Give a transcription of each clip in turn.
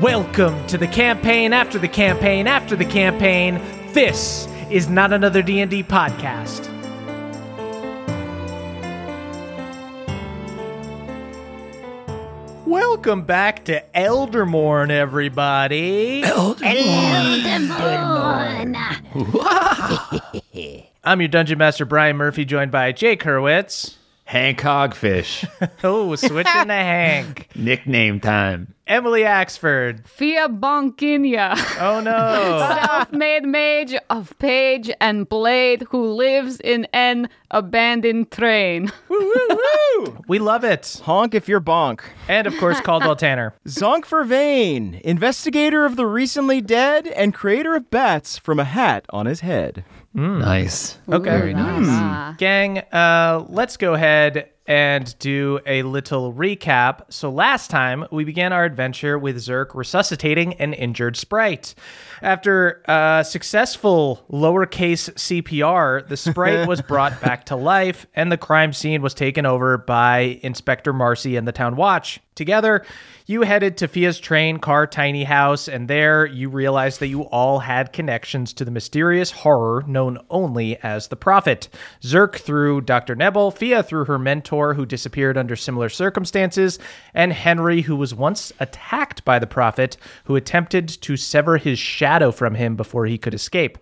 Welcome to the campaign after the campaign after the campaign. This is not another D&D podcast. Welcome back to Eldermorn, everybody. Eldermorn. I'm your Dungeon Master Brian Murphy, joined by Jake Hurwitz. Hank Hogfish. Oh, switching to Hank. Nickname time. Emily Axford. Fia Bonkinia, Oh no. self-made mage of page and blade who lives in an abandoned train. Woo! woo, woo. We love it. Honk if you're bonk. And of course, Caldwell Tanner. Zonk for Vane, investigator of the recently dead and creator of bats from a hat on his head. Nice. Okay. Very nice. Ah. Gang, uh, let's go ahead and do a little recap. So, last time we began our adventure with Zerk resuscitating an injured sprite. After uh, successful lowercase CPR, the sprite was brought back to life, and the crime scene was taken over by Inspector Marcy and the Town Watch. Together, you headed to Fia's train car tiny house, and there you realized that you all had connections to the mysterious horror known only as the Prophet. Zerk through Dr. Nebel, Fia through her mentor who disappeared under similar circumstances, and Henry, who was once attacked by the Prophet, who attempted to sever his shadow from him before he could escape.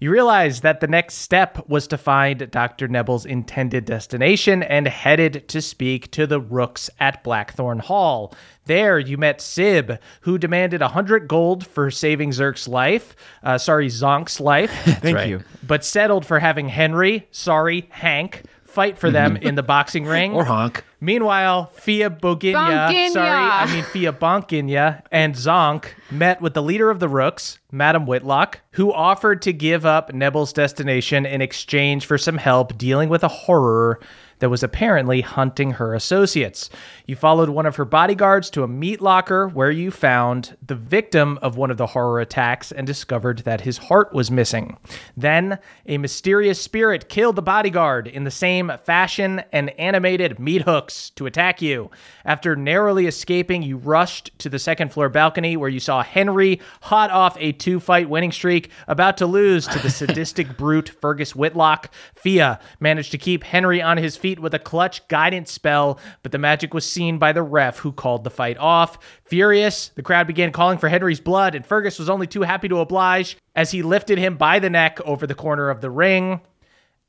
You realize that the next step was to find Dr. Nebel's intended destination and headed to speak to the Rooks at Blackthorn Hall. There, you met Sib, who demanded a hundred gold for saving Zerk's life. Uh, sorry, Zonk's life. Thank right. you. but settled for having Henry, sorry, Hank, fight for them mm-hmm. in the boxing ring. Or honk. Meanwhile, Fia Boginia, Bonkinia. sorry, I mean Fia Bonkinia and Zonk met with the leader of the Rooks, Madam Whitlock, who offered to give up Nebel's destination in exchange for some help dealing with a horror that was apparently hunting her associates. You followed one of her bodyguards to a meat locker where you found the victim of one of the horror attacks and discovered that his heart was missing. Then, a mysterious spirit killed the bodyguard in the same fashion and animated meat hooks to attack you. After narrowly escaping, you rushed to the second floor balcony where you saw Henry hot off a two fight winning streak, about to lose to the sadistic brute Fergus Whitlock. Fia managed to keep Henry on his feet with a clutch guidance spell, but the magic was seen by the ref who called the fight off. Furious, the crowd began calling for Henry's blood, and Fergus was only too happy to oblige as he lifted him by the neck over the corner of the ring.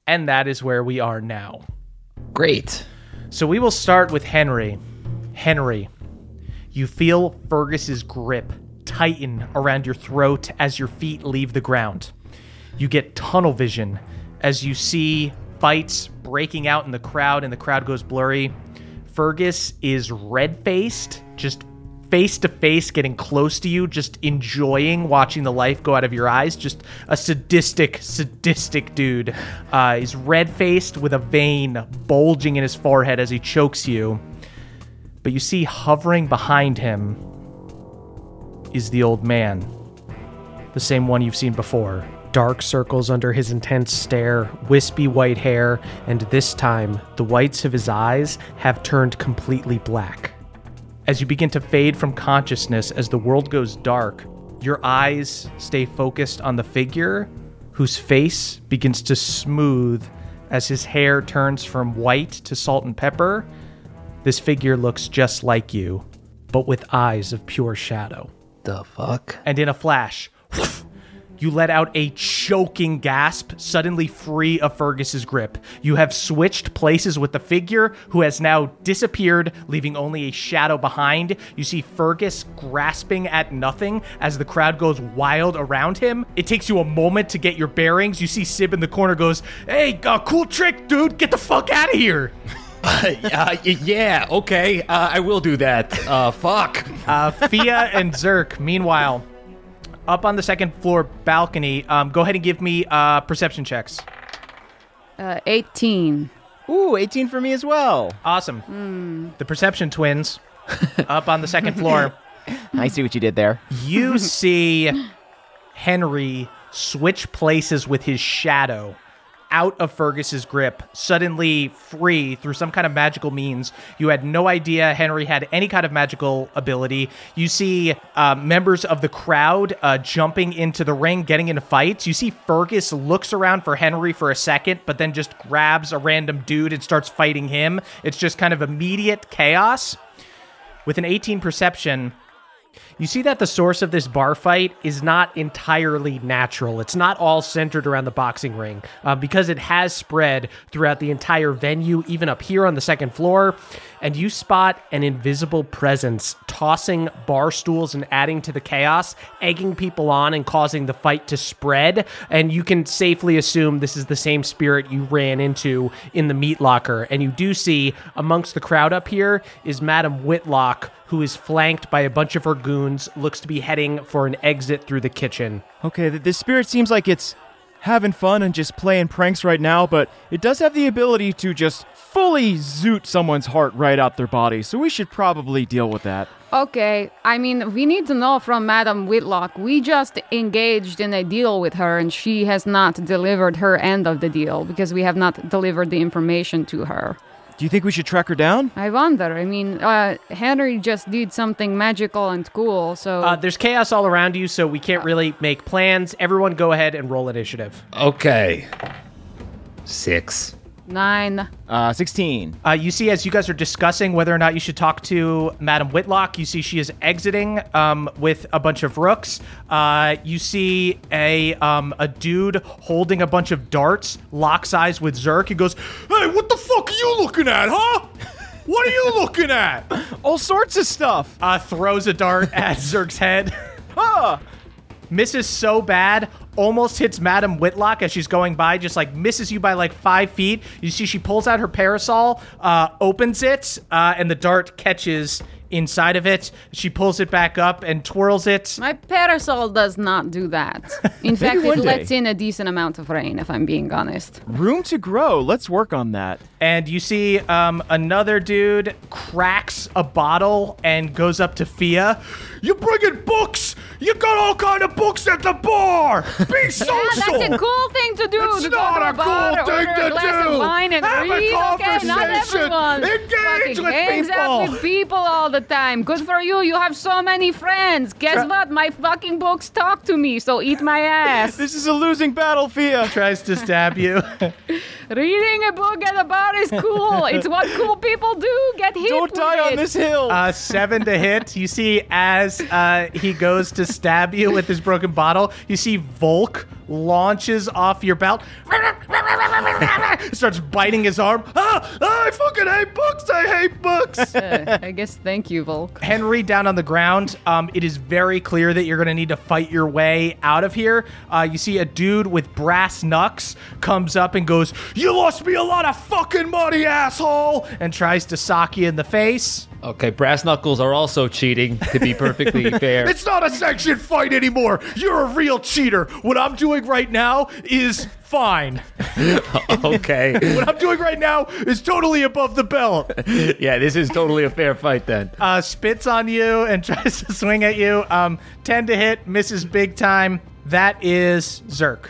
And that is where we are now. Great. So we will start with Henry. Henry, you feel Fergus's grip tighten around your throat as your feet leave the ground. You get tunnel vision as you see fights breaking out in the crowd and the crowd goes blurry. Fergus is red faced, just face to face, getting close to you, just enjoying watching the life go out of your eyes. Just a sadistic, sadistic dude. Uh, he's red faced with a vein bulging in his forehead as he chokes you. but you see hovering behind him is the old man, the same one you've seen before. Dark circles under his intense stare, wispy white hair, and this time the whites of his eyes have turned completely black. As you begin to fade from consciousness as the world goes dark, your eyes stay focused on the figure whose face begins to smooth as his hair turns from white to salt and pepper. This figure looks just like you, but with eyes of pure shadow. The fuck? And in a flash, you let out a choking gasp, suddenly free of Fergus's grip. You have switched places with the figure, who has now disappeared, leaving only a shadow behind. You see Fergus grasping at nothing as the crowd goes wild around him. It takes you a moment to get your bearings. You see Sib in the corner goes, "Hey, uh, cool trick, dude! Get the fuck out of here!" uh, yeah, okay. Uh, I will do that. Uh, fuck. Uh, Fia and Zerk, meanwhile, up on the second floor balcony. Um, go ahead and give me uh, perception checks. Uh, 18. Ooh, 18 for me as well. Awesome. The perception twins up on the second floor. I see what you did there. You see Henry switch places with his shadow out of Fergus's grip, suddenly free through some kind of magical means. You had no idea Henry had any kind of magical ability. You see uh, members of the crowd uh, jumping into the ring, getting into fights. You see Fergus looks around for Henry for a second, but then just grabs a random dude and starts fighting him. It's just kind of immediate chaos. With an 18 perception, you see that the source of this bar fight is not entirely natural. It's not all centered around the boxing ring uh, because it has spread throughout the entire venue, even up here on the second floor. And you spot an invisible presence tossing bar stools and adding to the chaos, egging people on and causing the fight to spread. And you can safely assume this is the same spirit you ran into in the meat locker. And you do see amongst the crowd up here is Madam Whitlock who is flanked by a bunch of her goons, looks to be heading for an exit through the kitchen. Okay, th- this spirit seems like it's having fun and just playing pranks right now, but it does have the ability to just fully zoot someone's heart right out their body, so we should probably deal with that. Okay, I mean, we need to know from Madam Whitlock. We just engaged in a deal with her, and she has not delivered her end of the deal because we have not delivered the information to her. Do you think we should track her down? I wonder. I mean, uh, Henry just did something magical and cool, so. Uh, there's chaos all around you, so we can't really make plans. Everyone go ahead and roll initiative. Okay. Six. Nine. Uh, 16. Uh, you see, as you guys are discussing whether or not you should talk to Madam Whitlock, you see she is exiting um, with a bunch of rooks. Uh, you see a um, a dude holding a bunch of darts, locks eyes with Zerk. He goes, "Hey, what the fuck are you looking at, huh? What are you looking at?" All sorts of stuff. Uh, throws a dart at Zerk's head. Ah! misses so bad, almost hits Madam Whitlock as she's going by, just like misses you by like five feet. You see, she pulls out her parasol, uh, opens it, uh, and the dart catches inside of it. She pulls it back up and twirls it. My parasol does not do that. In fact, it day. lets in a decent amount of rain, if I'm being honest. Room to grow. Let's work on that. And you see um, another dude cracks a bottle and goes up to Fia. You bringing books? You got all kind of books at the bar. Be social. Yeah, that's a cool thing to do. It's to not a a bar, cool thing to a do. Wine and Have a read. Okay, not conversation. everyone Engage fucking with hangs people. with people all the time. Good for you. You have so many friends. Guess what? My fucking books talk to me. So eat my ass. This is a losing battle, Fia. Tries to stab you. Reading a book at a bar is cool. it's what cool people do. Get hit Don't with die on it. this hill. Uh, seven to hit. You see, as uh, he goes to stab you with his broken bottle, you see Volk launches off your belt, starts biting his arm. Ah, ah, I fucking hate books. I hate books. Uh, I guess thank you, Volk. Henry down on the ground. Um, it is very clear that you're going to need to fight your way out of here. Uh, you see a dude with brass knucks comes up and goes, "You lost me a lot of fucking money, asshole!" and tries to sock you in the face. Okay, brass knuckles are also cheating, to be perfectly fair. It's not a sanctioned fight anymore. You're a real cheater. What I'm doing right now is Fine. Okay. What I'm doing right now is totally above the belt. yeah, this is totally a fair fight then. Uh, spits on you and tries to swing at you. Um, 10 to hit, misses big time. That is Zerk.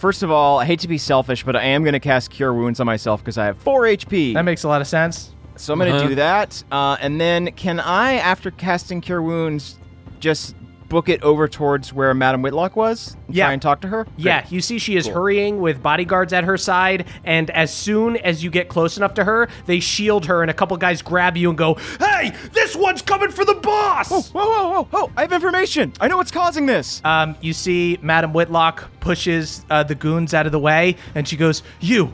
First of all, I hate to be selfish, but I am going to cast Cure Wounds on myself because I have 4 HP. That makes a lot of sense. so I'm going to Uh-huh. do that. Uh, and then can I, after casting Cure Wounds, just book it over towards where Madam Whitlock was? Yeah. Try and talk to her? Yeah, you see she is hurrying with bodyguards at her side, and as soon as you get close enough to her, they shield her, and a couple guys grab you and go, Hey, this one's coming for the boss! Whoa, whoa, whoa, whoa! I have information. I know what's causing this. Um, you see Madam Whitlock pushes uh, the goons out of the way, and she goes, You,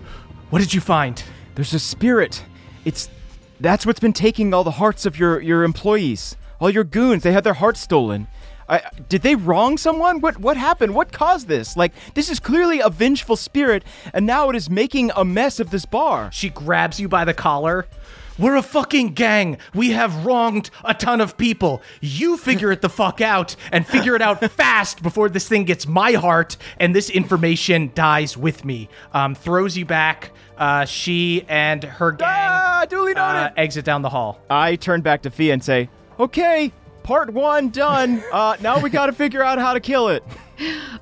what did you find? There's a spirit. It's that's what's been taking all the hearts of your your employees, all your goons. They had their hearts stolen. I, did they wrong someone? What what happened? What caused this? Like this is clearly a vengeful spirit, and now it is making a mess of this bar. She grabs you by the collar. We're a fucking gang. We have wronged a ton of people. You figure it the fuck out and figure it out fast before this thing gets my heart and this information dies with me. Um, throws you back. Uh, she and her gang Ah, duly uh, exit down the hall. I turn back to Fia and say, "Okay, part one done. Uh, now we got to figure out how to kill it."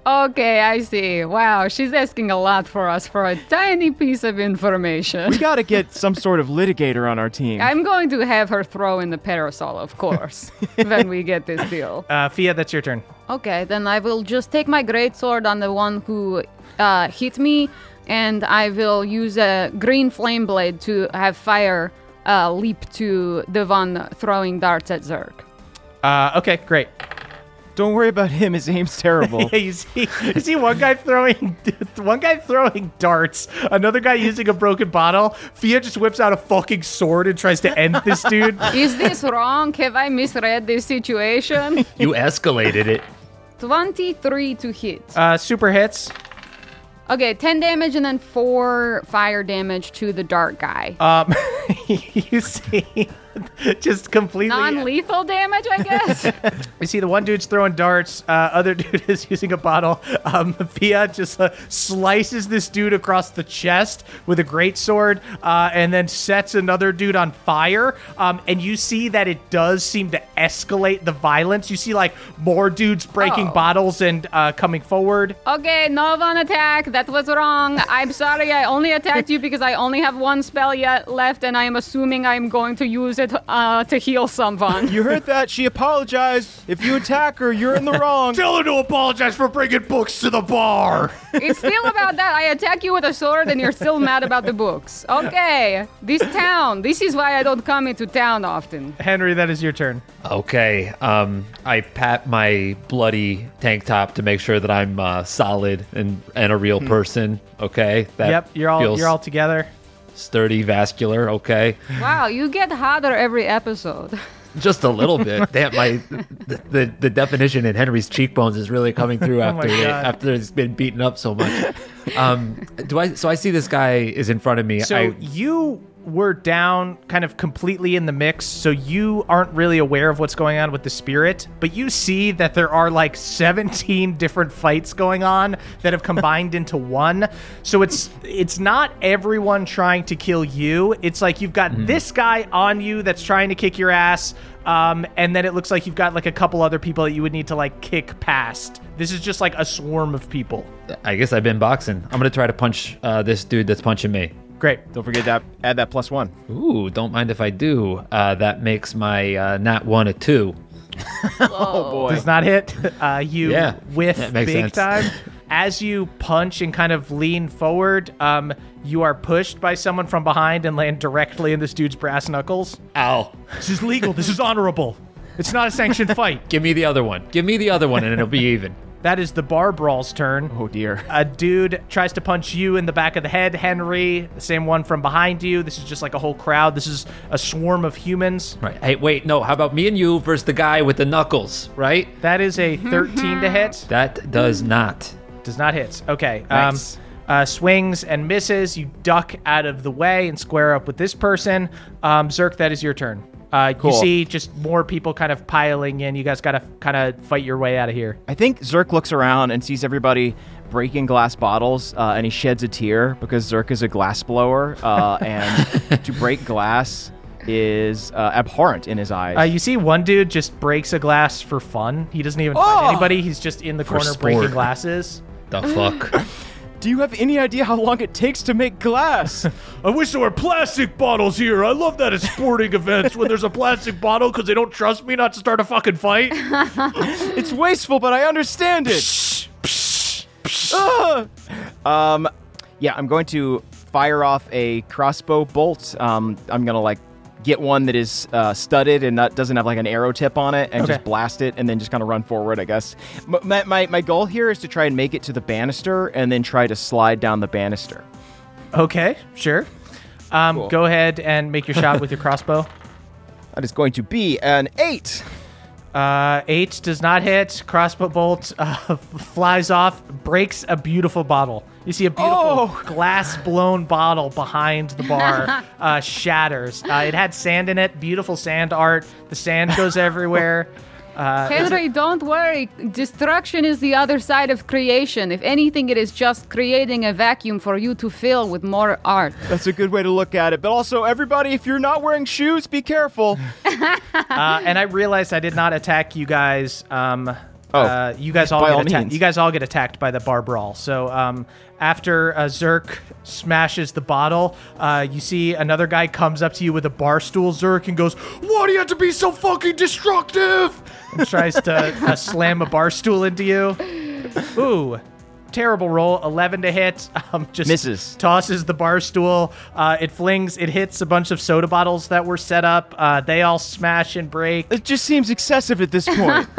Okay, I see. Wow, she's asking a lot for us for a tiny piece of information. We got to get some sort of litigator on our team. I'm going to have her throw in the parasol, of course, when we get this deal. Uh, Fia, that's your turn. Okay, then I will just take my great sword on the one who uh, hit me, and I will use a green flame blade to have fire uh, leap to the one throwing darts at Zerk. Uh, okay, great. Don't worry about him. His aim's terrible. Yeah, you see, you see one guy throwing, one guy throwing darts, another guy using a broken bottle. Fia just whips out a fucking sword and tries to end this dude. Is this wrong? Have I misread this situation? You escalated it. 23 to hit. Uh, super hits. Okay, 10 damage and then 4 fire damage to the dart guy. Um, you see, just completely. Non lethal damage, I guess? You see the one dude's throwing darts, uh, other dude is using a bottle. Um, Pia just uh, slices this dude across the chest with a great sword, uh, and then sets another dude on fire. Um, and you see that it does seem to escalate the violence. You see like more dudes breaking Oh. bottles and uh, coming forward. Okay, no one attack. That was wrong. I'm sorry. I only attacked you because I only have one spell yet left, and I am assuming I'm going to use it uh, to heal someone. You heard that? She apologized. If you attack her, you're in the wrong. Tell her to apologize for bringing books to the bar. it's still about that. I attack you with a sword, and you're still mad about the books. Okay, this town. This is why I don't come into town often. Henry, that is your turn. Okay. Um, I pat my bloody tank top to make sure that I'm uh, solid and and a real person. Okay. That yep, you're all feels you're all together. Sturdy, vascular. Okay. Wow, you get hotter every episode. Just a little bit. Damn, my the, the the definition in Henry's cheekbones is really coming through Oh my after God. after it's been beaten up so much. Um, do I? So I see this guy is in front of me. So I, you were down kind of completely in the mix, so you aren't really aware of what's going on with the spirit, but you see that there are like 17 different fights going on that have combined into one. So it's it's not everyone trying to kill you. It's like you've got this guy on you that's trying to kick your ass. Um, and then it looks like you've got like a couple other people that you would need to like kick past. This is just like a swarm of people. I guess I've been boxing. I'm gonna try to punch uh, this dude that's punching me. Great. Don't forget that. Add that plus one. Ooh, don't mind if I do. Uh, that makes my uh, not one a two. Oh boy. does not hit uh, you Yeah, with big sense. time. As you punch and kind of lean forward, um, you are pushed by someone from behind and land directly in this dude's brass knuckles. Ow! This is legal. this is honorable. It's not a sanctioned fight. Give me the other one. Give me the other one, and it'll be even. That is the bar brawl's turn. Oh dear. A dude tries to punch you in the back of the head, Henry. The same one from behind you. This is just like a whole crowd. This is a swarm of humans. Right. Hey, wait. No. How about me and you versus the guy with the knuckles? Right. That is a 13 to hit. That does not. Does not hit. Okay. Nice. Um, uh, swings and misses. You duck out of the way and square up with this person. Um, Zerk, that is your turn. Uh, Cool. You see just more people kind of piling in. You guys got to kind of fight your way out of here. I think Zerk looks around and sees everybody breaking glass bottles, uh, and he sheds a tear because Zerk is a glass blower, uh, and to break glass is uh, abhorrent in his eyes. Uh, you see one dude just breaks a glass for fun. He doesn't even Oh! find anybody. He's just in the corner breaking glasses. The fuck? Do you have any idea how long it takes to make glass? I wish there were plastic bottles here. I love that at sporting events when there's a plastic bottle because they don't trust me not to start a fucking fight. it's wasteful, but I understand it. Ah! um, yeah, I'm going to fire off a crossbow bolt. Um, I'm gonna like get one that is uh, studded and not doesn't have like an arrow tip on it, and Okay. just blast it, and then just kind of run forward. I guess. M- My, my my goal here is to try and make it to the banister, and then try to slide down the banister. okay, sure. Um, Cool. Go ahead and make your shot with your crossbow. That is going to be an eight. Uh, eight does not hit. Crossbow bolt uh, flies off, breaks a beautiful bottle. You see a beautiful Oh. glass blown bottle behind the bar, uh, shatters. Uh, it had sand in it, beautiful sand art. The sand goes everywhere. Uh, Henry, don't worry. Destruction is the other side of creation. If anything, it is just creating a vacuum for you to fill with more art. That's a good way to look at it. But also, everybody, if you're not wearing shoes, be careful. uh, and I realized I did not attack you guys. Um, Oh, uh, you guys all by get all attacked. means. You guys all get attacked by the bar brawl. So um, after uh, Zerk smashes the bottle, uh, you see another guy comes up to you with a bar stool, Zerk, and goes, "Why do you have to be so fucking destructive?" And tries to uh, slam a bar stool into you. Ooh. Terrible roll, 11 to hit. Um, just Misses. tosses the bar stool. Uh, it flings, it hits a bunch of soda bottles that were set up. Uh, they all smash and break. It just seems excessive at this point.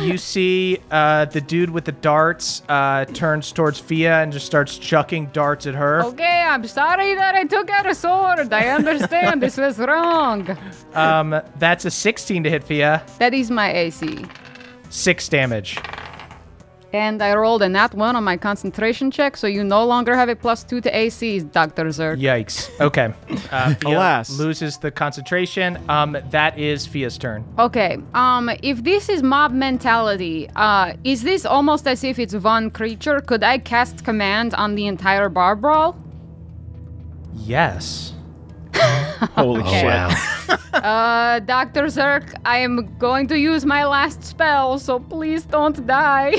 You see uh, the dude with the darts uh, turns towards Fia and just starts chucking darts at her. Okay, I'm sorry that I took out a sword. I understand this was wrong. Um, that's a 16 to hit Fia. That is my AC. Six damage. And I rolled a nat one on my concentration check, so you no longer have a plus two to AC, Dr. Zerk. Yikes. Okay. Uh, Fia Alas. loses the concentration. Um, that is Fia's turn. Okay, um, if this is mob mentality, uh, is this almost as if it's one creature? Could I cast command on the entire bar brawl? Yes. Holy shit. Wow. Uh, Dr. Zerk, I am going to use my last spell, so please don't die.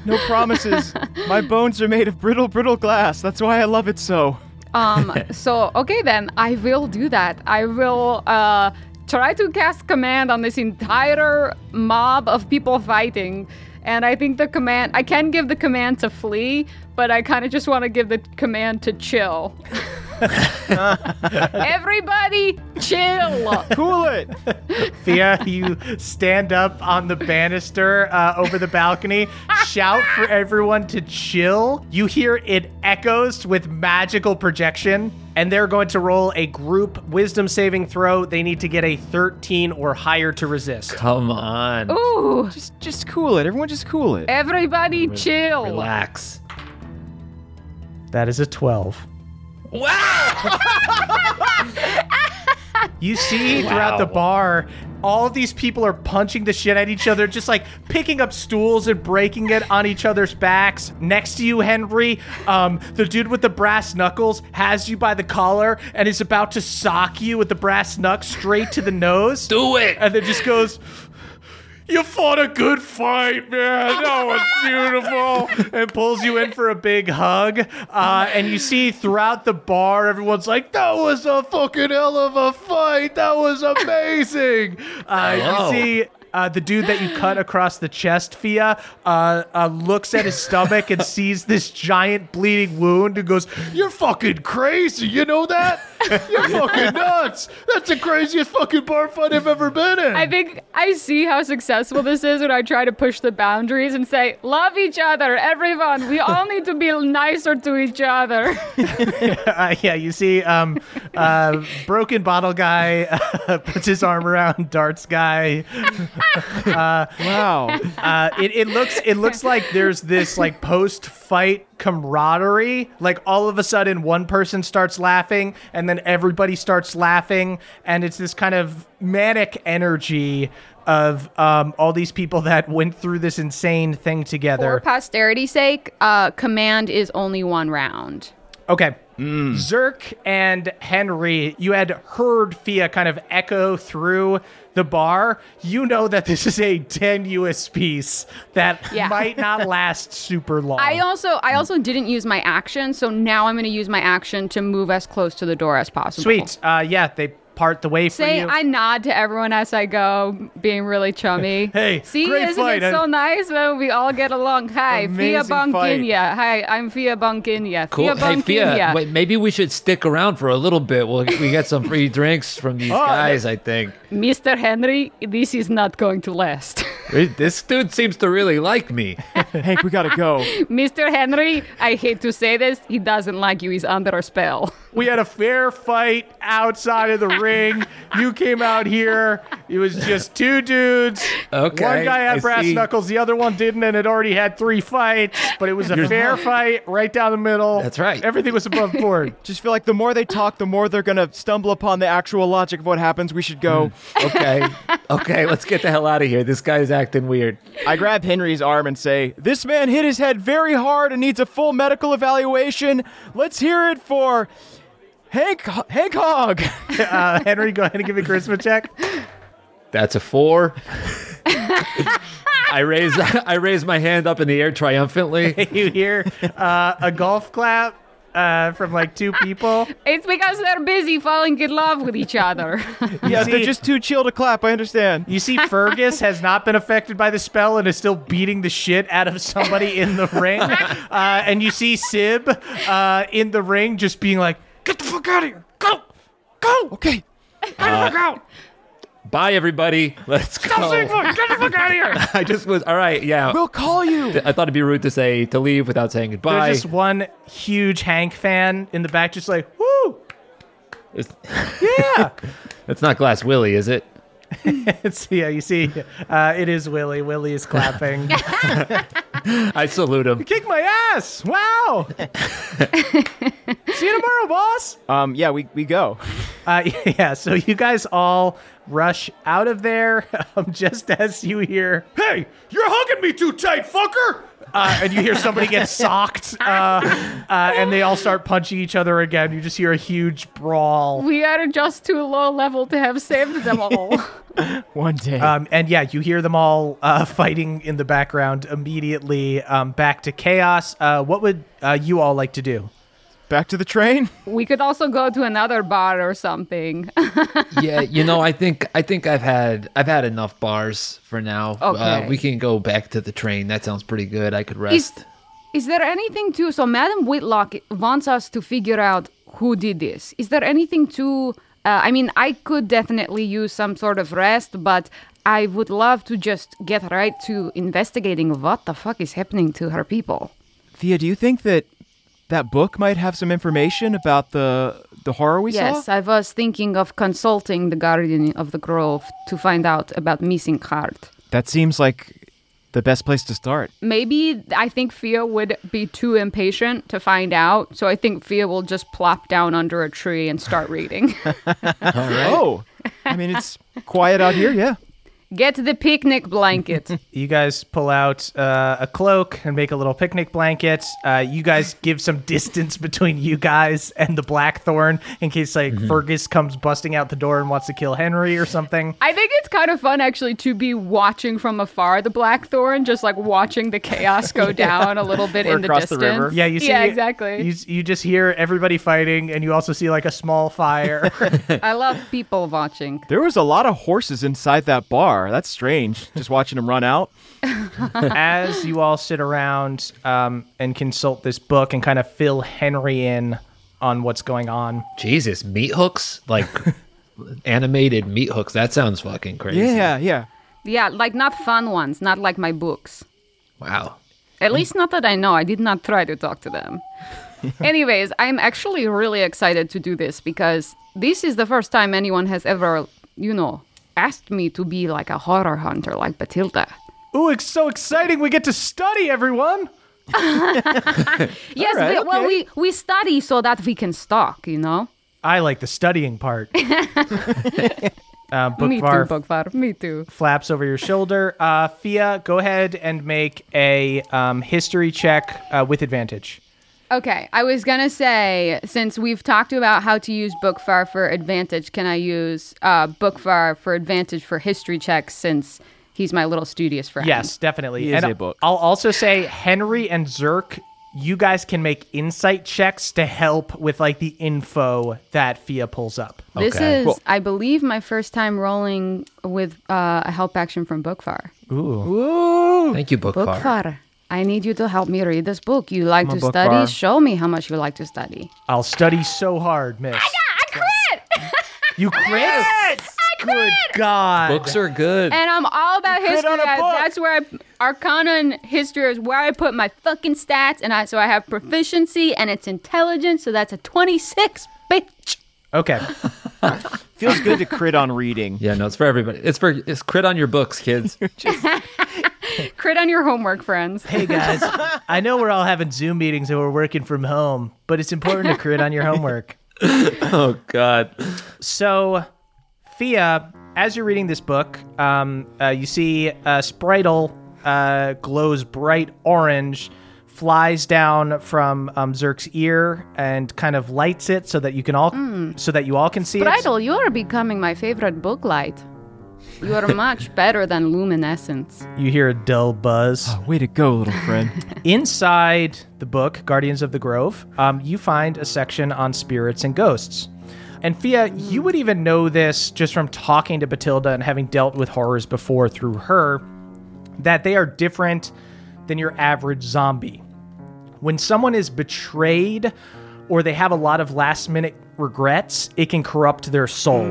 No promises. My bones are made of brittle, brittle glass. That's why I love it so. um, so, okay then, I will do that. I will, uh, try to cast command on this entire mob of people fighting. And I think the command, I can give the command to flee, but I kind of just want to give the command to chill. Everybody, chill. Cool it. Fia, you stand up on the banister uh, over the balcony, shout for everyone to chill. You hear it echoes with magical projection, and they're going to roll a group wisdom saving throw. They need to get a 13 or higher to resist. Come on. Ooh, Just, just cool it. Everyone, just cool it. everybody, chill. Relax. That is a 12. You see throughout the bar, all of these people are punching the shit at each other, just like picking up stools and breaking it on each other's backs. Next to you, Henry, um, the dude with the brass knuckles has you by the collar and is about to sock you with the brass knuck straight to the nose. Do it. And then just goes, You fought a good fight, man. That was beautiful. and pulls you in for a big hug. Uh, and you see throughout the bar, everyone's like, That was a fucking hell of a fight. That was amazing. Uh, you see. Uh, the dude that you cut across the chest, Fia, uh, uh, looks at his stomach and sees this giant bleeding wound and goes, You're fucking crazy. You know that? You're fucking nuts. That's the craziest fucking bar fight I've ever been in. I think I see how successful this is when I try to push the boundaries and say, love each other, everyone. We all need to be nicer to each other. uh, yeah, you see, um, uh, broken bottle guy uh, puts his arm around darts guy. Wow. Uh, it, it looks it looks like there's this like post fight camaraderie. Like all of a sudden, one person starts laughing, and then everybody starts laughing, and it's this kind of manic energy of um, all these people that went through this insane thing together. For posterity's sake, uh, command is only one round. Okay. Zerk and Henry, you had heard Fia kind of echo through the bar. You know that this is a tenuous piece that Yeah. might not last super long. I also I also didn't use my action, so now I'm going to use my action to move as close to the door as possible. Sweet. Uh, yeah, they part the way for Say you. I nod to everyone as I go, being really chummy. Hey, see, great isn't fight, it so and- nice when we all get along? Hi, Fia Amazing fight. Bunkinya. Hi, I'm Fia Bunkinya. Cool. Fia Hey, Fia, Bunkinya. wait, maybe we should stick around for a little bit. We'll, we get some free drinks from these oh, guys, I think. Mr. Henry, this is not going to last. This dude seems to really like me. Hank, we gotta go. Mr. Henry, I hate to say this, he doesn't like you. He's under a spell. We had a fair fight outside of the ring. You came out here. It was just two dudes. Okay, One guy had I brass see. knuckles, the other one didn't, and had already had three fights. But it was a fair fight right down the middle. That's right. Everything was above board. Just feel like the more they talk, the more they're gonna stumble upon the actual logic of what happens. We should go. Hmm. Okay. Okay, let's get the hell out of here. This guy's acting weird. I grab Henry's arm and say, This man hit his head very hard and needs a full medical evaluation. Let's hear it for Hank Hank Hogg. Uh, Henry, go ahead and give me a charisma check. That's a four. I raise I raise my hand up in the air triumphantly. You hear uh, a golf clap uh, from like two people. It's because they're busy falling in love with each other. yeah, see- they're just too chill to clap. I understand. You see, Fergus has not been affected by the spell and is still beating the shit out of somebody in the ring. Uh, and you see Sib uh, in the ring just being like, "Get the fuck out of here! Go, go! Okay. Get the fuck uh, out! Bye everybody. Let's go. Stop saying fuck! Get the fuck out of here!" I just was all right, yeah. We'll call you. I thought it'd be rude to say to leave without saying goodbye. There's just one huge Hank fan in the back, just like, "Woo!" It's, Yeah. it's not Glass Willie, is it? it's yeah. You see, uh, it is Willie. Willie is clapping. I salute him. Kick my ass! Wow. see you tomorrow, boss. Um, yeah, we, we go. Uh, yeah, so you guys all rush out of there um, just as you hear, "Hey, you're hugging me too tight, fucker!" Uh, and you hear somebody get socked, uh, uh, and they all start punching each other again. You just hear a huge brawl. we are just too low level to have saved them all. One day. Um, and yeah, you hear them all uh, fighting in the background immediately. Um, back to chaos. Uh, what would uh, you all like to do? Back to the train. we could also go to another bar or something. yeah, you know, I think I think I've had I've had enough bars for now. Uh, Okay. we can go back to the train. That sounds pretty good. I could rest. Is, is there anything to so Madam Whitlock wants us to figure out who did this? Is there anything to uh, I mean, I could definitely use some sort of rest, but I would love to just get right to investigating what the fuck is happening to her people. Fia, do you think that that book might have some information about the the horror we yes, saw? Yes, I was thinking of consulting the guardian of the grove to find out about missing cart. That seems like the best place to start. Maybe I think Fia would be too impatient to find out, so I think Fia will just plop down under a tree and start reading. Oh, I mean it's quiet out here. Yeah. Get the picnic blanket. You guys pull out uh, a cloak and make a little picnic blanket. Uh, you guys give some distance between you guys and the Blackthorn in case like Fergus comes busting out the door and wants to kill Henry or something. I think it's kind of fun actually to be watching from afar the Blackthorn, just like watching the chaos go down a little bit Or in the across the distance. river. Yeah, you see. Yeah, exactly. You, you just hear everybody fighting, and you also see like a small fire. I love people watching. There was a lot of horses inside that bar. That's strange. Just watching them run out. As you all sit around um, and consult this book and kind of fill Henry in on what's going on. Jesus, meat hooks? Like animated meat hooks. That sounds fucking crazy. Yeah, yeah. Yeah, like not fun ones, not like my books. Wow. At least not that I know. I did not try to talk to them. Anyways, I'm actually really excited to do this because this is the first time anyone has ever, you know, asked me to be like a horror hunter like Batilda. Ooh, it's so exciting. We get to study, everyone. Yes, right, we, well, okay. we, we study so that we can stalk, you know? I like the studying part. uh, Me too, Bookvar Me too. flaps over your shoulder. Uh, Fia, go ahead and make a um, history check uh, with advantage. Okay, I was gonna say since we've talked about how to use Bookfar for advantage, can I use uh, Bookfar for advantage for history checks since he's my little studious friend? Yes, definitely. He is and a book. I'll also say Henry and Zerk, you guys can make insight checks to help with like the info that Fia pulls up. This Okay. is, Cool. I believe, my first time rolling with uh, a help action from Bookfar. Ooh. Thank you, Bookfar. Bookfar, I need you to help me read this book. You like Come to study? Bookfar. Show me how much you like to study. I'll study so hard, miss. I got, I crit! You crit? I crit. Good God. Books are good. And I'm all about crit history. on a I- book. That's where I, Arcana and history is where I put my fucking stats, and I so I have proficiency and it's intelligence, so that's a 26, bitch. Okay. Feels good to crit on reading. yeah, no, it's for everybody. It's for it's crit on your books, kids. Crit on your homework, friends. Hey guys, I know we're all having Zoom meetings and we're working from home, but it's important to crit on your homework. oh God. So, Fia, as you're reading this book, um, uh, you see uh, Spritel uh, glows bright orange, flies down from um, Zerk's ear and kind of lights it so that you can all so that you all can see it. Bridal, you are becoming my favorite book light. You are much better than luminescence. You hear a dull buzz. Oh, way to go, little friend. Inside the book, Guardians of the Grove, um, you find a section on spirits and ghosts. And Fia, you would even know this just from talking to Batilda and having dealt with horrors before through her, that they are different than your average zombie. When someone is betrayed or they have a lot of last minute regrets, it can corrupt their soul.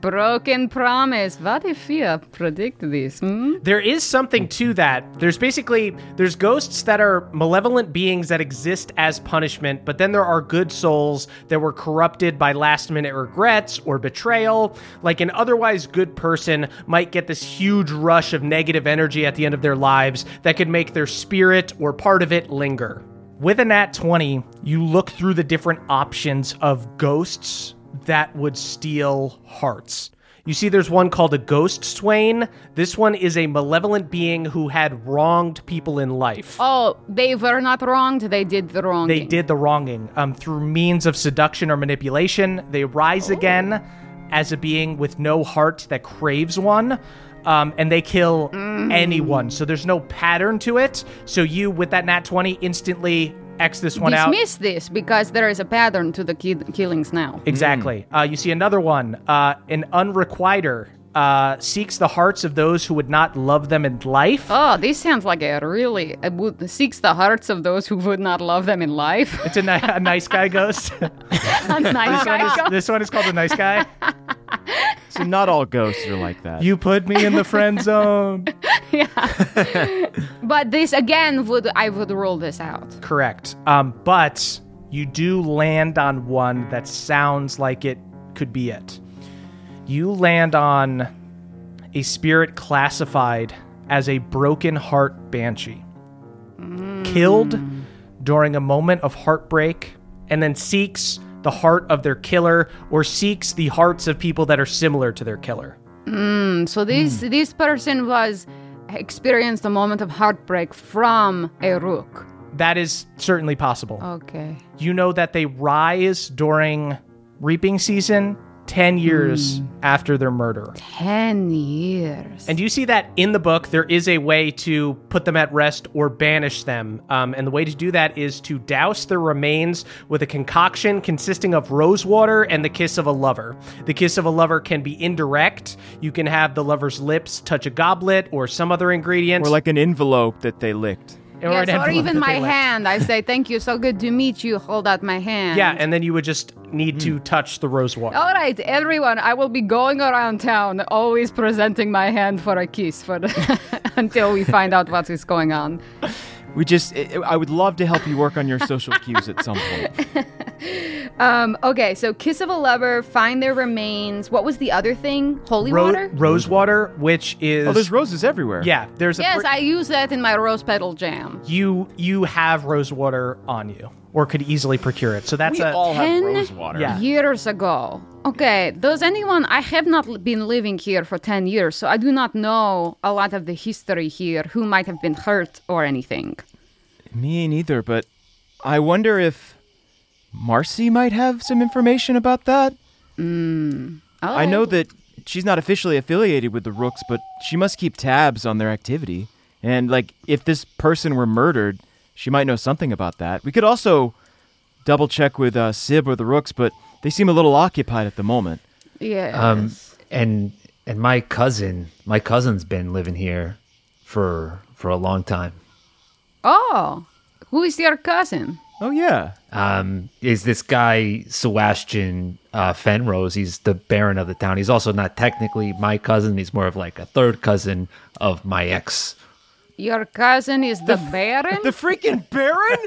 Broken promise. What if you predict this? Hmm? There is something to that. There's basically there's ghosts that are malevolent beings that exist as punishment, but then there are good souls that were corrupted by last minute regrets or betrayal. Like an otherwise good person might get this huge rush of negative energy at the end of their lives that could make their spirit or part of it linger. With a nat 20, you look through the different options of ghosts that would steal hearts. You see, there's one called a ghost swain. This one is a malevolent being who had wronged people in life. Oh, they were not wronged. They did the wrong. They did the wronging um, through means of seduction or manipulation. They rise again as a being with no heart that craves one. Um, and they kill anyone. So there's no pattern to it. So you, with that nat 20, instantly X this one out. Dismiss this because there is a pattern to the ki- killings now. Exactly. Uh, you see another one. Uh, an unrequiter uh, seeks the hearts of those who would not love them in life. Oh, this sounds like a really it would seeks the hearts of those who would not love them in life. It's a, ni- a nice guy ghost. a nice this, one is, guy. this one is called a nice guy. so not all ghosts are like that. You put me in the friend zone. Yeah, but this again would I would rule this out. Correct. Um, but you do land on one that sounds like it could be it. You land on a spirit classified as a broken heart banshee. Killed during a moment of heartbreak and then seeks the heart of their killer or seeks the hearts of people that are similar to their killer. Mm, so this this person was experienced a moment of heartbreak from a rook. That is certainly possible. Okay. you know that they rise during reaping season 10 years after their murder. Ten years. And you see that in the book, there is a way to put them at rest or banish them. Um, and the way to do that is to douse their remains with a concoction consisting of rose water and the kiss of a lover. The kiss of a lover can be indirect. You can have the lover's lips touch a goblet or some other ingredient. or like an envelope that they licked. Or, yes, or envelope even my left. hand. I say, thank you, so good to meet you. Hold out my hand. Yeah, and then you would just need to hmm. touch the rose water. All right, everyone. I will be going around town, always presenting my hand for a kiss for the until we find out what is going on. We just, I I would love to help you work on your social cues at some point. Um, okay, so Kiss of a Lover, find their remains. What was the other thing? Holy Ro- water? rose water, which is Oh, there's roses everywhere. yeah. There's a Yes, pr- I use that in my rose petal jam. you you have rose water on you, or could easily procure it. So that's We a all have Ten rose water. Yeah. years ago. Okay, does anyone? I have not been living here for 10 years, so I do not know a lot of the history here, who might have been hurt or anything. Me neither, but I wonder if Marcy might have some information about that. I know that she's not officially affiliated with the Rooks, but she must keep tabs on their activity. And like if this person were murdered, she might know something about that. We could also double check with uh, Sib or the Rooks, but they seem a little occupied at the moment. Yeah. Um, and and my cousin, my cousin's been living here for for a long time. oh, who is your cousin? Oh yeah. Um, is this guy Sebastian uh, Fenrose? He's the Baron of the town. He's also not technically my cousin. He's more of like a third cousin of my ex. Your cousin is the, Baron? The freaking Baron?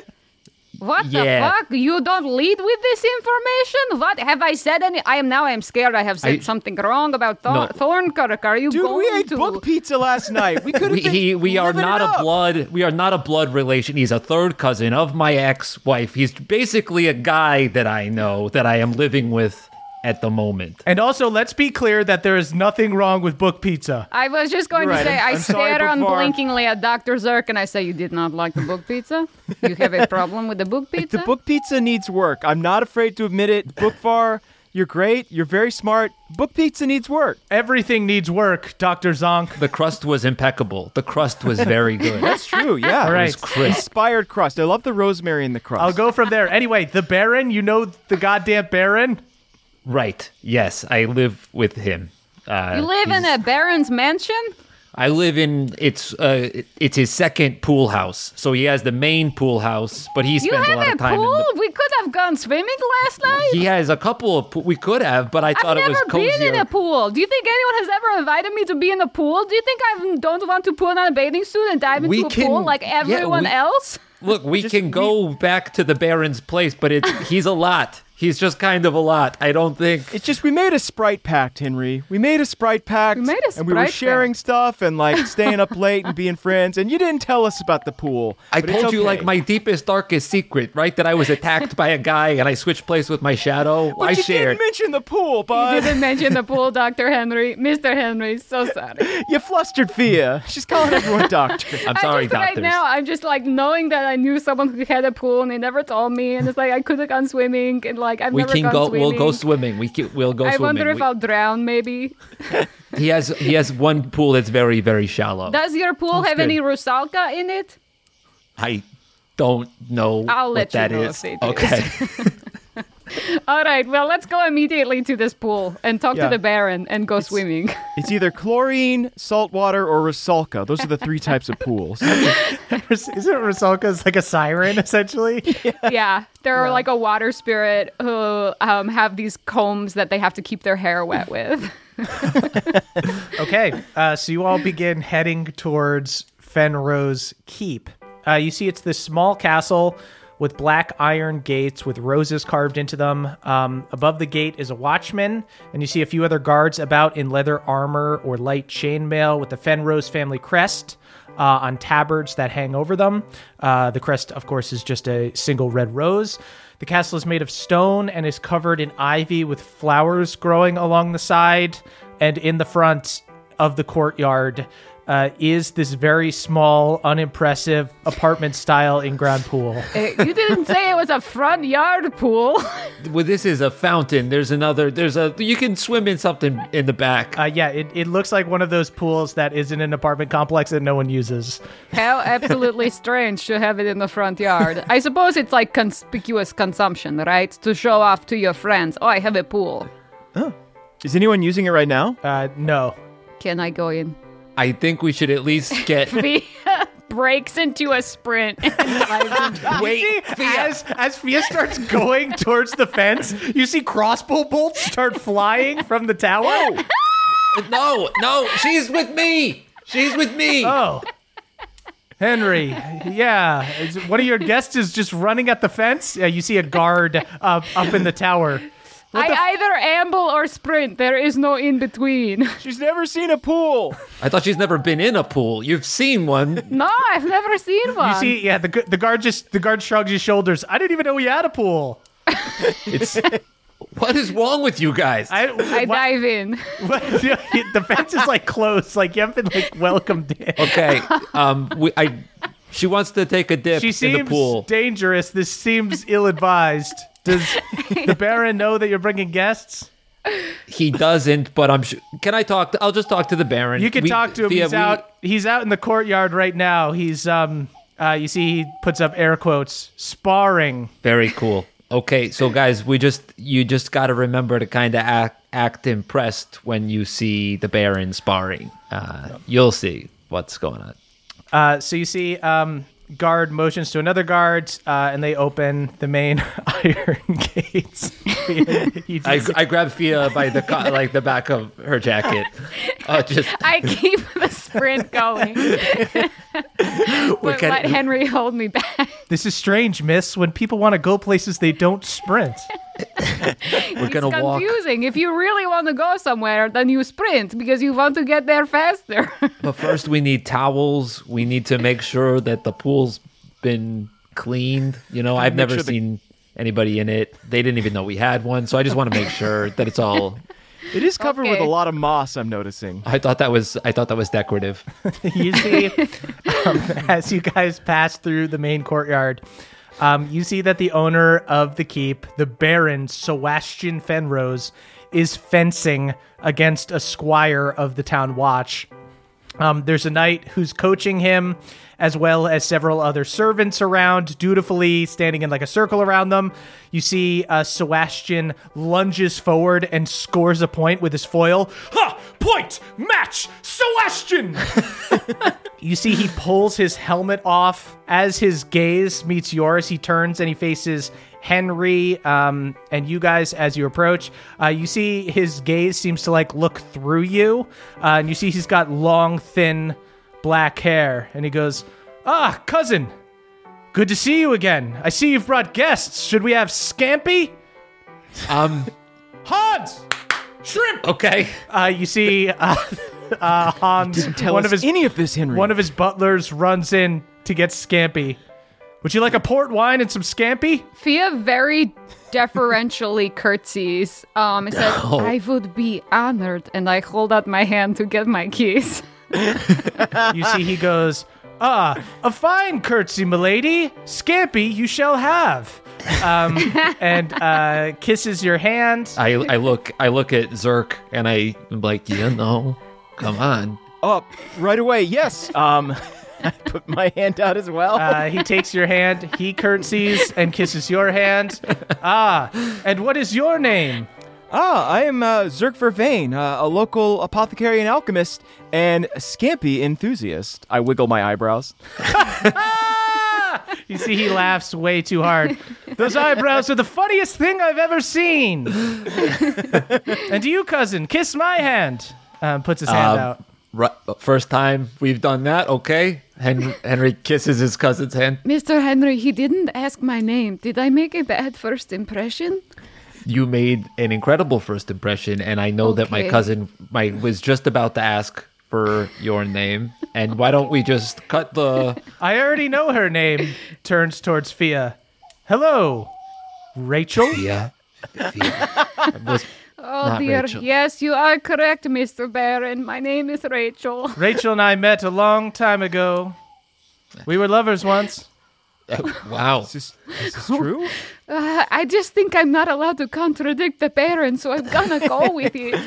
What Yeah. the fuck? You don't lead with this information? What? Have I said any? I am now, I am scared I have said I- something wrong about Thor- No. Thornkirk. Are you Dude, going we ate to... book pizza last night. We could have We, been he, we are not it a blood. We are not a blood relation. He's a third cousin of my ex-wife. He's basically a guy that I know that I am living with at the moment. And also, let's be clear that there is nothing wrong with book pizza. I was just going You're to right. say, I'm- I I'm sorry, stare Bookvar. unblinkingly at Dr. Zerk and I say, You did not like the book pizza? You have a problem with the book pizza? The book pizza needs work. I'm not afraid to admit it. Book far. you're great. You're very smart. Book pizza needs work. Everything needs work, Doctor Zonk. The crust was impeccable. The crust was very good. That's true. Yeah. All right. It was crisp. Inspired crust. I love the rosemary in the crust. I'll go from there. Anyway, the Baron. You know the goddamn Baron. Right. Yes, I live with him. Uh, you live in a baron's mansion? I live in it's uh it's his second pool house. So he has the main pool house, but he You spends a lot a of time You pool? in the We could have gone swimming last night. He has a couple of pool we could have, but I I've thought it never was cozier. been in a pool. Do you think anyone has ever invited me to be in a pool? Do you think I don't want to put on a bathing suit and dive into We a can- pool like yeah, everyone we- else? Look, we can go back to the Baron's place, but it's he's a lot. He's just kind of a lot. I don't think It's just we made a Sprite pact, Henry. We made a Sprite pact. We made a and we were Sprite sharing pact. stuff and like staying up late and being friends. And you didn't tell us about the pool. I but it's told you okay. like my deepest, darkest secret, right? That I was attacked by a guy and I switched place with my shadow. But I you shared. didn't mention the pool, bud. You bud. didn't mention the pool, Dr. Henry. Mr. Henry, so sorry. You flustered Fia. She's calling everyone doctor. I'm sorry, I just, right now, I'm just like knowing that I knew someone who had a pool and they never told me, and it's like I could have gone swimming, and like I've we never can gone go. swimming. We'll go swimming. We can, we'll go I swimming. wonder if We- I'll drown, maybe. he has he has one pool that's very very shallow. Does your pool have good. any rusalka in it? I don't know I'll let you know is. if it is. okay. All right, well, let's go immediately to this pool and talk Yeah. to the Baron and go swimming. It's either chlorine, salt water, or Rusalka. Those are the three types of pools. Isn't Rusalka's like a siren essentially? yeah, they're like a water spirit who um, have these combs that they have to keep their hair wet with. Okay, uh, so you all begin heading towards Fenrose Keep. Uh, you see, it's this small castle with black iron gates with roses carved into them. Um, above the gate is a watchman, and you see a few other guards about in leather armor or light chainmail with the Fenrose family crest. Uh, on tabards that hang over them. Uh, the crest, of course, is just a single red rose. The castle is made of stone and is covered in ivy with flowers growing along the side. And in the front of the courtyard uh, is this very small, unimpressive apartment style in ground pool. Eh, you didn't say it was a front yard pool. well, this is a fountain. There's another. There's a. You can swim in something in the back. Uh, yeah, it, it looks like one of those pools that is in an apartment complex that no one uses. How absolutely strange to have it in the front yard. I suppose it's like conspicuous consumption, right? To show off to your friends. Oh, I have a pool. Is anyone using it right now? Uh, no. Can I go in? I think we should at least get. Fia breaks into a sprint and dives into Wait, As as Fia starts going towards the fence, you see crossbow bolts start flying from the tower. no, no, she's with me. She's with me. Oh, Henry, yeah. One of your guests is just running at the fence. Yeah, you see a guard up up in the tower. I either amble or sprint. There is no in between. She's never seen a pool. I thought she's never been in a pool. You've seen one. no, I've never seen one. You see, yeah, the gu- the guard just the guard shrugs his shoulders. I didn't even know we had a pool. It's what is wrong with you guys? I, I what- dive in. what- the fence is like closed. Like you haven't been like welcomed in. okay, um, we, I. She wants to take a dip She in seems the pool. dangerous. This seems ill-advised. Does the Baron know that you're bringing guests? He doesn't, but I'm. sure. Can I talk? To, I'll just talk to the Baron. You can We- talk to him. Fia, he's we- out. He's out in the courtyard right now. He's um. Uh, you see, he puts up air quotes, sparring. Very cool. Okay, so guys, we just you just got to remember to kind of act act impressed when you see the Baron sparring. Uh, you'll see what's going on. Uh, so you see, um, guard motions to another guard, uh, and they open the main iron gates. He I, just- I grab Fia by the co- like the back of her jacket. Uh, just I keep the sprint going. but can- let Henry hold me back. this is strange, Miss. When people want to go places, they don't sprint. We're It's gonna walk. confusing. If you really want to go somewhere, then you sprint because you want to get there faster. But first, we need towels. We need to make sure that the pool's been cleaned. You know, I've Make never sure the- seen anybody in it. They didn't even know we had one, so I just want to make sure that it's all. It is covered with a lot of moss. I'm noticing. I thought that was. I thought that was decorative. you see, um, as you guys pass through the main courtyard, um, you see that the owner of the keep, the Baron Sebastian Fenrose, is fencing against a squire of the town watch. Um, there's a knight who's coaching him, as well as several other servants around, dutifully standing in like a circle around them. You see uh, Sebastian lunges forward and scores a point with his foil. Ha! Point! Match! Sebastian! you see he pulls his helmet off. As his gaze meets yours, he turns and he faces Henry um, and you guys as you approach. Uh, you see his gaze seems to like look through you, uh, and you see he's got long, thin black hair, and he goes, "Ah, cousin, good to see you again. I see you've brought guests. Should we have scampi? Um. Hans, shrimp." Okay. Uh, you see uh, uh, Hans, Tell one us of his any of this, Henry. one of his butlers runs in to get scampi. Would you like a port wine and some scampi? Fia very deferentially curtsies. Um, and says, I would be honored. And I hold out my hand to get my keys. You see, he goes, Ah, a fine curtsy, milady. Scampi you shall have. Um, and uh, kisses your hand. I I look I look at Zerk and I am like, you know, come on. Oh, right away. Yes. Um, I put my hand out as well. Uh, he takes your hand, he curtsies and kisses your hand. Ah, and what is your name? Ah, I am uh, Zerk Vervain, uh, a local apothecary and alchemist and scampy enthusiast. I wiggle my eyebrows. You see, he laughs way too hard. Those eyebrows are the funniest thing I've ever seen. and do you, cousin, kiss my hand. Um, puts his hand Um, out. Right, first time we've done that. Okay. Henry, Henry kisses his cousin's hand. Mr. Henry, he didn't ask my name. Did I make a bad first impression? You made an incredible first impression, and I know that my cousin my was just about to ask for your name. And why don't we just cut the? I already know her name. Turns towards Fia. Hello, Rachel. Yeah. It Oh Not dear. Rachel. Yes, you are correct, Mr. Baron. My name is Rachel. Rachel and I met a long time ago. We were lovers once. wow. Is this, is this true? Uh, I just think I'm not allowed to contradict the Baron, so I'm gonna go with it.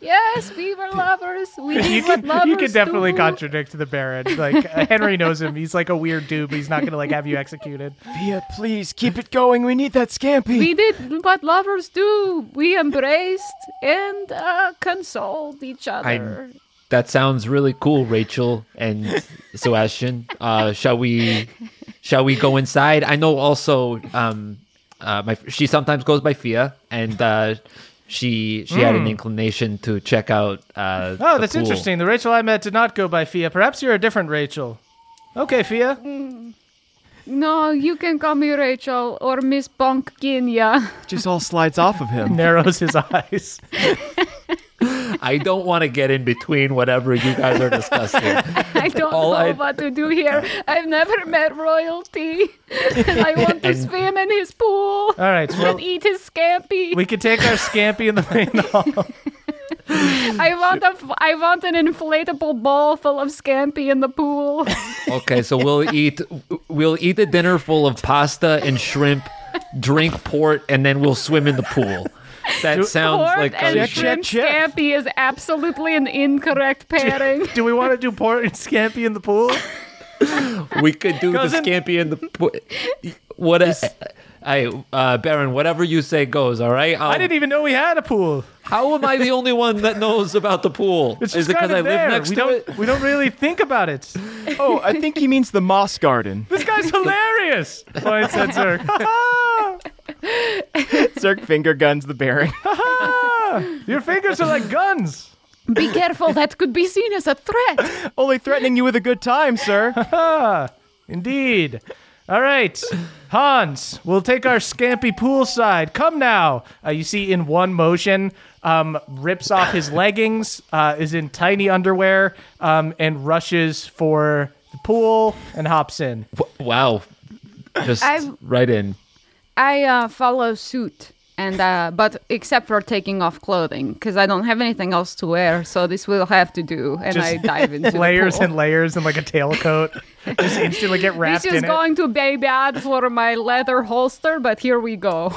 Yes, we were lovers. We did You what can, lovers you can definitely do. contradict the Baron. Like uh, Henry knows him. He's like a weird dude, but he's not gonna like have you executed. Fia, please keep it going. We need that scampi. We did what lovers do. We embraced and uh, consoled each other. That sounds really cool, Rachel and Sebastian. Uh, shall we? Shall we go inside? I know also. Um, uh, my she sometimes goes by Fia, and uh, she she had an inclination to check out. Uh, Hmm. Oh, the that's pool. interesting. The Rachel I met did not go by Fia. Perhaps you're a different Rachel. Okay, Fia. No, you can call me Rachel or Miss Bonkinia. Just all slides off of him. Narrows his eyes. I don't want to get in between whatever you guys are discussing. I don't All know I- what to do here. I've never met royalty. I want to And- swim in his pool All right, well, and eat his scampi. we could take our scampi in the hall. I want a, I want an inflatable ball full of scampi in the pool. Okay, so we'll eat we'll eat a dinner full of pasta and shrimp, drink port, and then we'll swim in the pool. That sounds Port like and a- Check, shrimp check, check. scampi is absolutely an incorrect pairing. Do we want to do port and scampi in the pool? we could do the Cousin? scampi in the pool. What? A, I, uh, Baron, whatever you say goes. All right. I'll- I didn't even know we had a pool. How am I the only one that knows about the pool? It's Is it because I of live next we to don't, it? We don't really think about it. Oh, I think he means the moss garden. This guy's hilarious. Points at Zerk. Zerk finger guns the Baron. Your fingers are like guns. Be careful, that could be seen as a threat. Only threatening you with a good time, sir. Indeed. All right, Hans, we'll take our scampy poolside. Come now. Uh, you see, in one motion, um, rips off his leggings, uh, is in tiny underwear, um, and rushes for the pool and hops in. Wow. Just I've- right in. I uh, follow suit, and uh, but except for taking off clothing, because I don't have anything else to wear, so this will have to do. And I dive into layers and layers and like a tailcoat. Just instantly get wrapped This is in it. going to be bad for my leather holster, but here we go.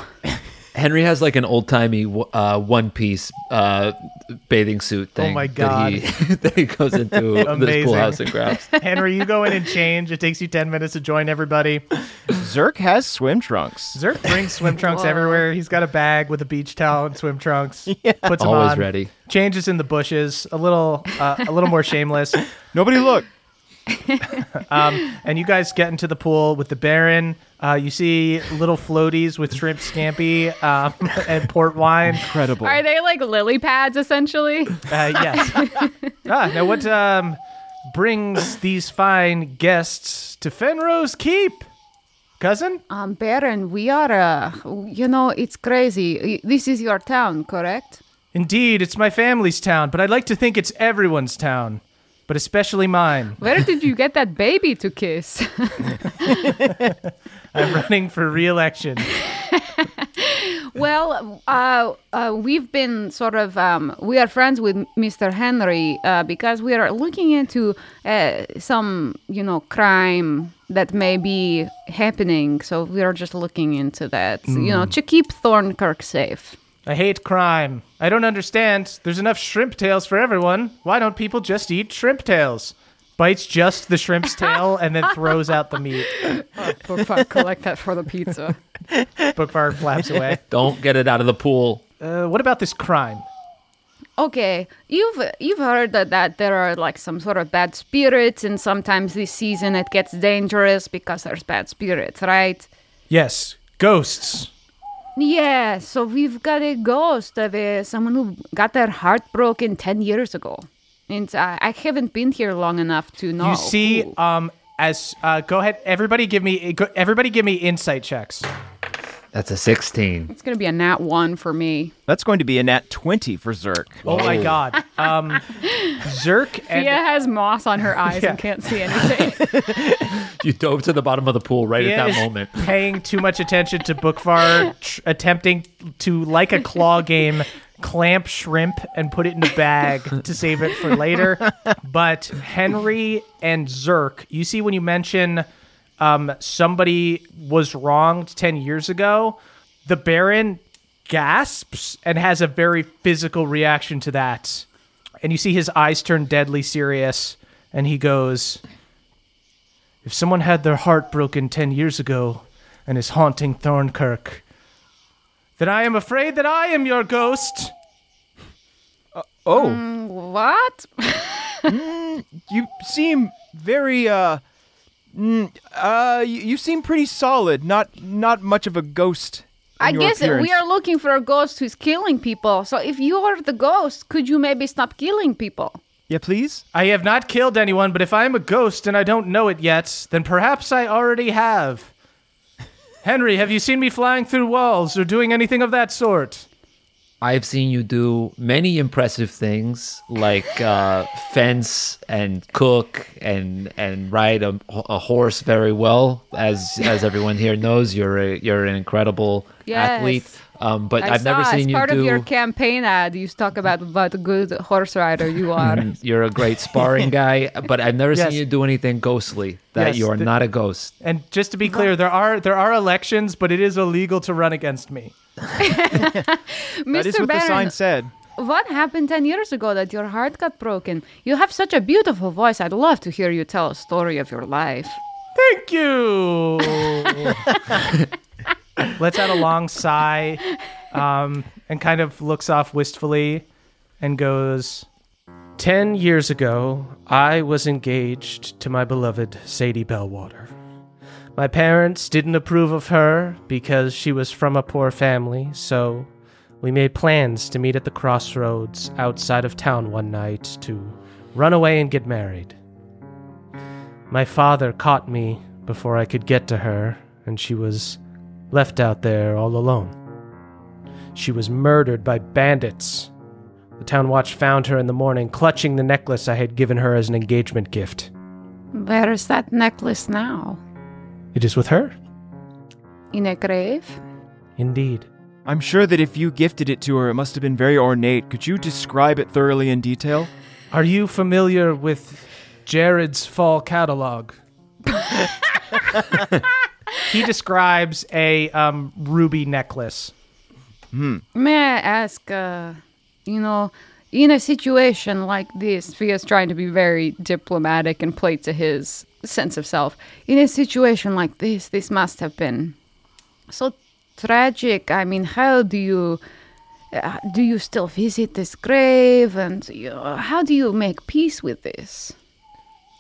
Henry has like an old timey uh, one piece uh, bathing suit thing. Oh my That he, that he goes into this pool house and grabs. Henry, you go in and change. It takes you 10 minutes to join everybody. Zerk has swim trunks. Zerk brings swim trunks Whoa. everywhere. He's got a bag with a beach towel and swim trunks. Puts them Always on. ready. Changes in the bushes. A little, uh, a little more shameless. Nobody look. And you guys get into the pool with the Baron. Uh, you see little floaties with shrimp scampi um, and port wine. Incredible. Are they like lily pads essentially? Uh, yes. ah, now what um, brings these fine guests to Fenrose Keep, cousin? Um, Baron, we are, uh, you know, it's crazy. This is your town, correct? Indeed, it's my family's town, but I'd like to think it's everyone's town, but especially mine. Where did you get that baby to kiss? I'm running for re-election. well, uh, uh, we've been sort of, um, we are friends with Mr. Henry uh, because we are looking into uh, some, you know, crime that may be happening. So we are just looking into that, you know, to keep Thornkirk safe. I hate crime. I don't understand. There's enough shrimp tails for everyone. Why don't people just eat shrimp tails? Bites just the shrimp's tail and then throws out the meat. collect that for the pizza. Bookfire flaps away. Don't get it out of the pool. Uh, what about this crime? Okay, you've you've heard that, that there are like some sort of bad spirits, and sometimes this season it gets dangerous because there's bad spirits, right? Yes, ghosts. Yeah, so we've got a ghost of uh, someone who got their heart broken ten years ago, and uh, I haven't been here long enough to know. You see, who. um, as uh, go ahead, everybody, give me go- everybody, give me insight checks. That's a 16. it's gonna be a nat one for me. That's going to be a nat 20 for Zerk. Oh my God, um, Zerk and Fia has moss on her eyes Yeah. and can't see anything. You dove to the bottom of the pool right Ian at is that moment. paying too much attention to Bookvar tr- attempting to, like a claw game, clamp shrimp and put it in a bag to save it for later. But Henry and Zerk, you see when you mention um, somebody was wronged 10 years ago, the Baron gasps and has a very physical reaction to that. And you see his eyes turn deadly serious, and he goes, if someone had their heart broken 10 years ago and is haunting Thornkirk, then I am afraid that I am your ghost. Oh, what? you seem very uh mm, uh you, you seem pretty solid. Not not much of a ghost. I guess appearance. we are looking for a ghost who's killing people. So if you are the ghost, could you maybe stop killing people? Yeah, please. I have not killed anyone, but if I am a ghost and I don't know it yet, then perhaps I already have. Henry, have you seen me flying through walls or doing anything of that sort? I've seen you do many impressive things, like uh, fence and cook and and ride a, a horse very well. As as everyone here knows, you're a, you're an incredible Yes. athlete. Um, but I have never seen as you part do. of your campaign ad, you talk about what a good horse rider you are. You're a great sparring guy, but I've never Yes. seen you do anything ghostly. That Yes, you are the- not a ghost. And just to be clear, there are there are elections, but it is illegal to run against me. That is Mr. what the sign said. what happened 10 years ago that your heart got broken? You have such a beautiful voice. I'd love to hear you tell a story of your life. Thank you. Let's add a long sigh, um, and kind of looks off wistfully, and goes. Ten years ago, I was engaged to my beloved Sadie Bellwater. My parents didn't approve of her because she was from a poor family, so we made plans to meet at the crossroads outside of town one night to run away and get married. My father caught me before I could get to her, and she was left out there all alone. She was murdered by bandits. The town watch found her in the morning, clutching the necklace I had given her as an engagement gift. Where is that necklace now? It is with her, In a grave? indeed. I'm sure that if you gifted it to her, it must have been very ornate. Could you describe it thoroughly in detail? Are you familiar with Jared's fall catalog? he describes a um, ruby necklace. May I ask, uh, you know, in a situation like this, Fia's trying to be very diplomatic and play to his sense of self. In a situation like this, this must have been so tragic. I mean, how do you. Uh, do you still visit this grave and you know, how do you make peace with this?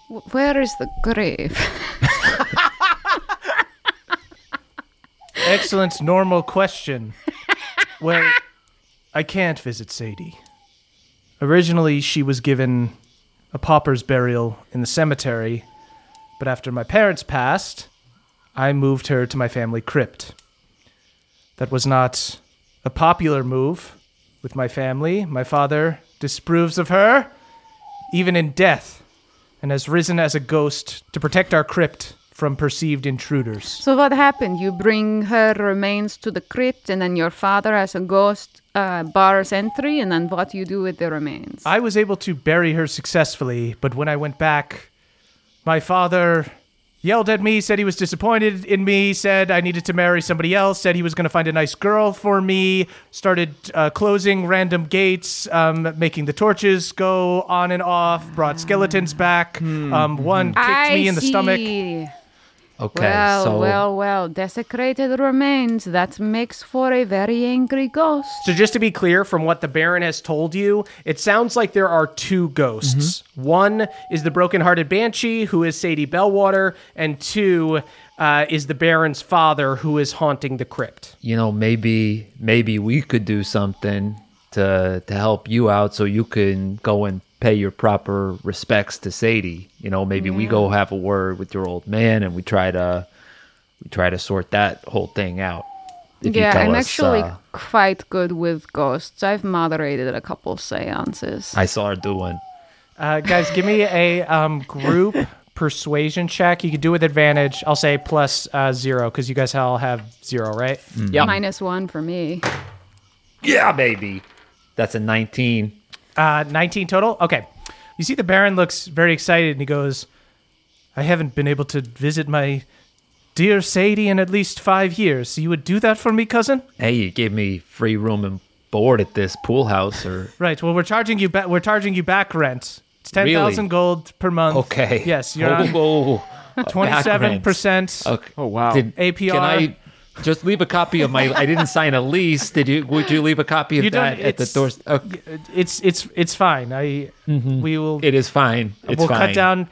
Wh- Where is the grave? Excellent, normal question. Well, I can't visit Sadie. Originally, she was given a pauper's burial in the cemetery, but after my parents passed, I moved her to my family crypt. That was not a popular move with my family. My father disapproves of her, even in death, and has risen as a ghost to protect our crypt from perceived intruders. So what happened? You bring her remains to the crypt, and then your father, as a ghost, uh, bars entry, and then what do you do with the remains? I was able to bury her successfully, but when I went back, my father yelled at me, said he was disappointed in me, said I needed to marry somebody else, said he was going to find a nice girl for me, started uh, closing random gates, um, making the torches go on and off, brought skeletons back. Um, one kicked I me in the stomach. See. Okay, well, so well, well. Desecrated remains. That makes for a very angry ghost. So just to be clear, from what the Baron has told you, it sounds like there are two ghosts. One is the broken-hearted banshee, who is Sadie Bellwater, and two uh, is the Baron's father, who is haunting the crypt. you know maybe maybe we could do something to to help you out so you can go and pay your proper respects to Sadie. You know, maybe we go have a word with your old man and we try to we try to sort that whole thing out. Yeah, I'm us, actually uh, quite good with ghosts. I've moderated a couple seances. I saw her doing. Uh, guys, give me a um, group persuasion check. You can do it with advantage. I'll say plus uh, zero because you guys all have zero, right? Yeah, Minus one for me. yeah, baby. That's a 19. Uh, 19 total? Okay. You see, the Baron looks very excited and he goes, I haven't been able to visit my dear Sadie in at least five years. So you would do that for me, cousin? Hey, you gave me free room and board at this pool house, or Right. Well, we're charging you back. We're charging you back rent. It's ten thousand Really? gold per month. okay. Yes, you're on oh, oh, twenty-seven percent. Okay. Oh, wow. Did, APR. Can I just leave a copy of my? I didn't sign a lease. Did you? Would you leave a copy of You that at the it's- door? Okay. It's it's it's fine. I we will. It is fine. It's we'll fine. cut down.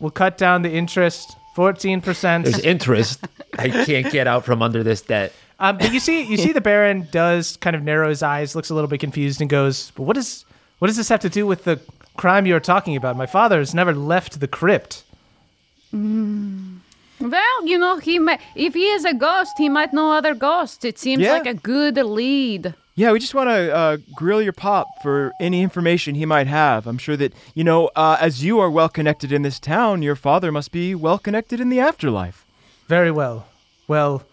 We'll cut down the interest. Fourteen percent. There's interest. I can't get out from under this debt. Um, but you see, you see, the Baron does kind of narrow his eyes, looks a little bit confused, and goes, "But what does what does this have to do with the crime you're talking about. My father has never left the crypt. Well, you know, he might, if he is a ghost, he might know other ghosts. It seems Yeah. like a good lead. Yeah, we just want to uh, grill your pop for any information he might have. I'm sure that, you know, uh, as you are well connected in this town, your father must be well connected in the afterlife. Very well. Well,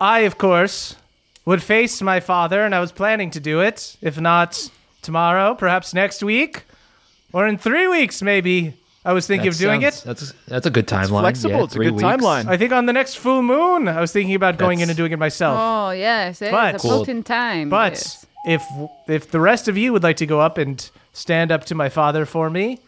I, of course, would face my father, and I was planning to do it. If not tomorrow, perhaps next week, or in three weeks, maybe. I was thinking That of doing sounds- it. That's that's a good timeline. flexible. Yeah, It's a three good weeks. timeline. I think on the next full moon, I was thinking about going in That's- and doing it myself. Oh, yes. It But- is a Cool. potent time. But yes. if if the rest of you would like to go up and stand up to my father for me,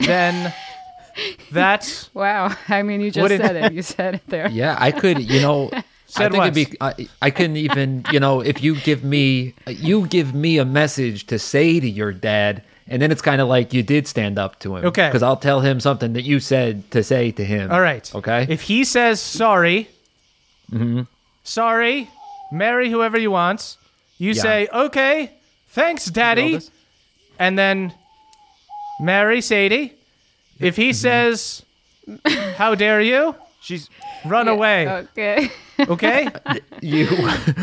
then that Wow. I mean, you just Wouldn't- said it. You said it there. Yeah, I could, you know, I Said think it'd be. I, I couldn't even, you know, if you give me, you give me a message to say to your dad, and then it's kind of like you did stand up to him. Okay. Because I'll tell him something that you said to say to him. all right. Okay. If he says sorry, Mm-hmm. sorry, marry whoever you want. You Yeah. say okay, thanks, daddy, and then marry Sadie. If Mm-hmm. he says, "How dare you?" She's Run away. Okay. Okay. you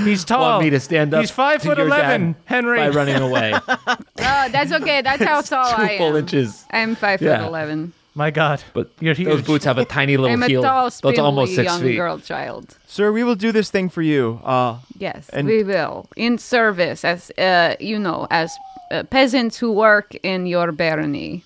He's tall. want me to stand up He's five to foot eleven. dad Henry. by running away. oh, that's okay. That's how tall Two I full inches. I'm five Yeah. foot eleven. My God. But You're those boots have a tiny little I'm a heel. tall, so it's almost spindly six young feet. girl child. Sir, we will do this thing for you. Uh, Yes, And- we will. In service, as uh, you know, as uh, peasants who work in your barony.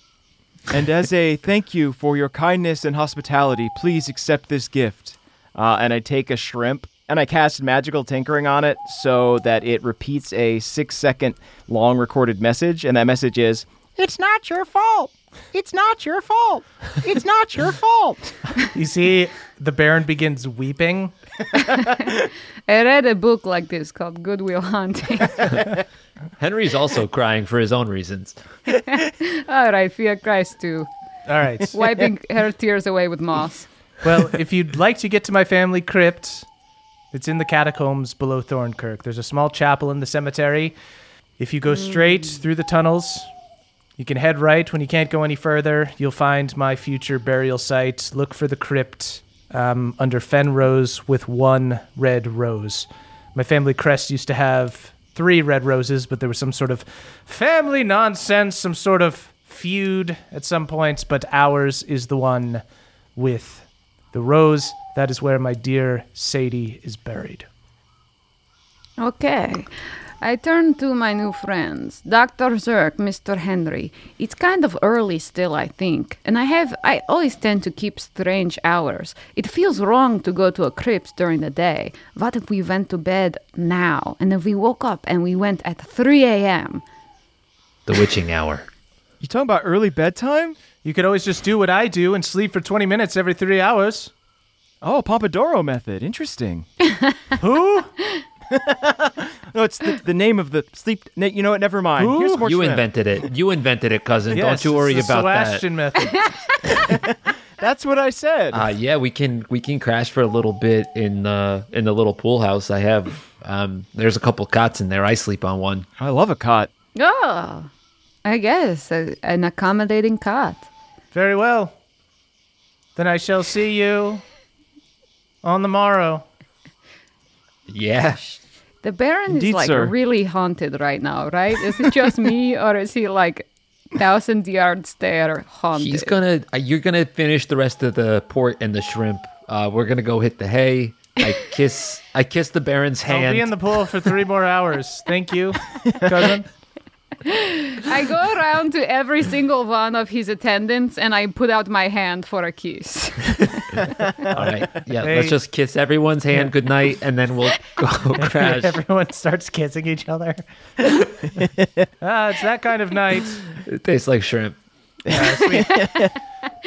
And as a thank you for your kindness and hospitality, please accept this gift. Uh, and I take a shrimp and I cast magical tinkering on it so that it repeats a six second long recorded message. And that message is, It's not your fault. It's not your fault. It's not your fault. You see, the Baron begins weeping. I read a book like this called Goodwill Hunting. Henry's also crying for his own reasons. All right, Fia cries too. All right. Wiping her tears away with moss. well, if you'd like to get to my family crypt, it's in the catacombs below Thornkirk. There's a small chapel in the cemetery. If you go straight through the tunnels, you can head right. When you can't go any further, you'll find my future burial site. Look for the crypt um, under Fenrose with one red rose. My family crest used to have three red roses, but there was some sort of family nonsense, some sort of feud at some points, but ours is the one with the rose. That is where my dear Sadie is buried. Okay. I turn to my new friends, Dr. Zerk, Mr. Henry. It's kind of early still, I think, and I have I always tend to keep strange hours. It feels wrong to go to a crypt during the day. What if we went to bed now, and if we woke up and we went at 3 a.m.? The witching hour. You talking about early bedtime? You could always just do what I do and sleep for 20 minutes every three hours. Oh, Pompadoro method. Interesting. Who? No, it's the, the name of the sleep. na- You know what? Never mind. Who? Here's more You invented it. You invented it, cousin. Yes, Don't you worry it's the about that. Sebastian method. That's what I said. Uh, yeah, we can we can crash for a little bit in the in the little pool house. I have um, there's a couple cots in there. I sleep on one. I love a cot. Oh, I guess a, an accommodating cot. Very well. Then I shall see you on the morrow. Yeah, The Baron Indeed, is like sir. really haunted right now, right? Is it just me, or is he like thousand yards there haunted? he's gonna. Uh, you're gonna finish the rest of the port and the shrimp. Uh, we're gonna go hit the hay. I kiss. I kiss the Baron's I'll hand. be in the pool for three more hours. Thank you, cousin. I go around to every single one of his attendants and I put out my hand for a kiss. All right. Yeah. Hey. Let's just kiss everyone's hand goodnight, and then we'll go crash. Everyone starts kissing each other. ah, it's that kind of night. It tastes like shrimp. Yeah, sweet.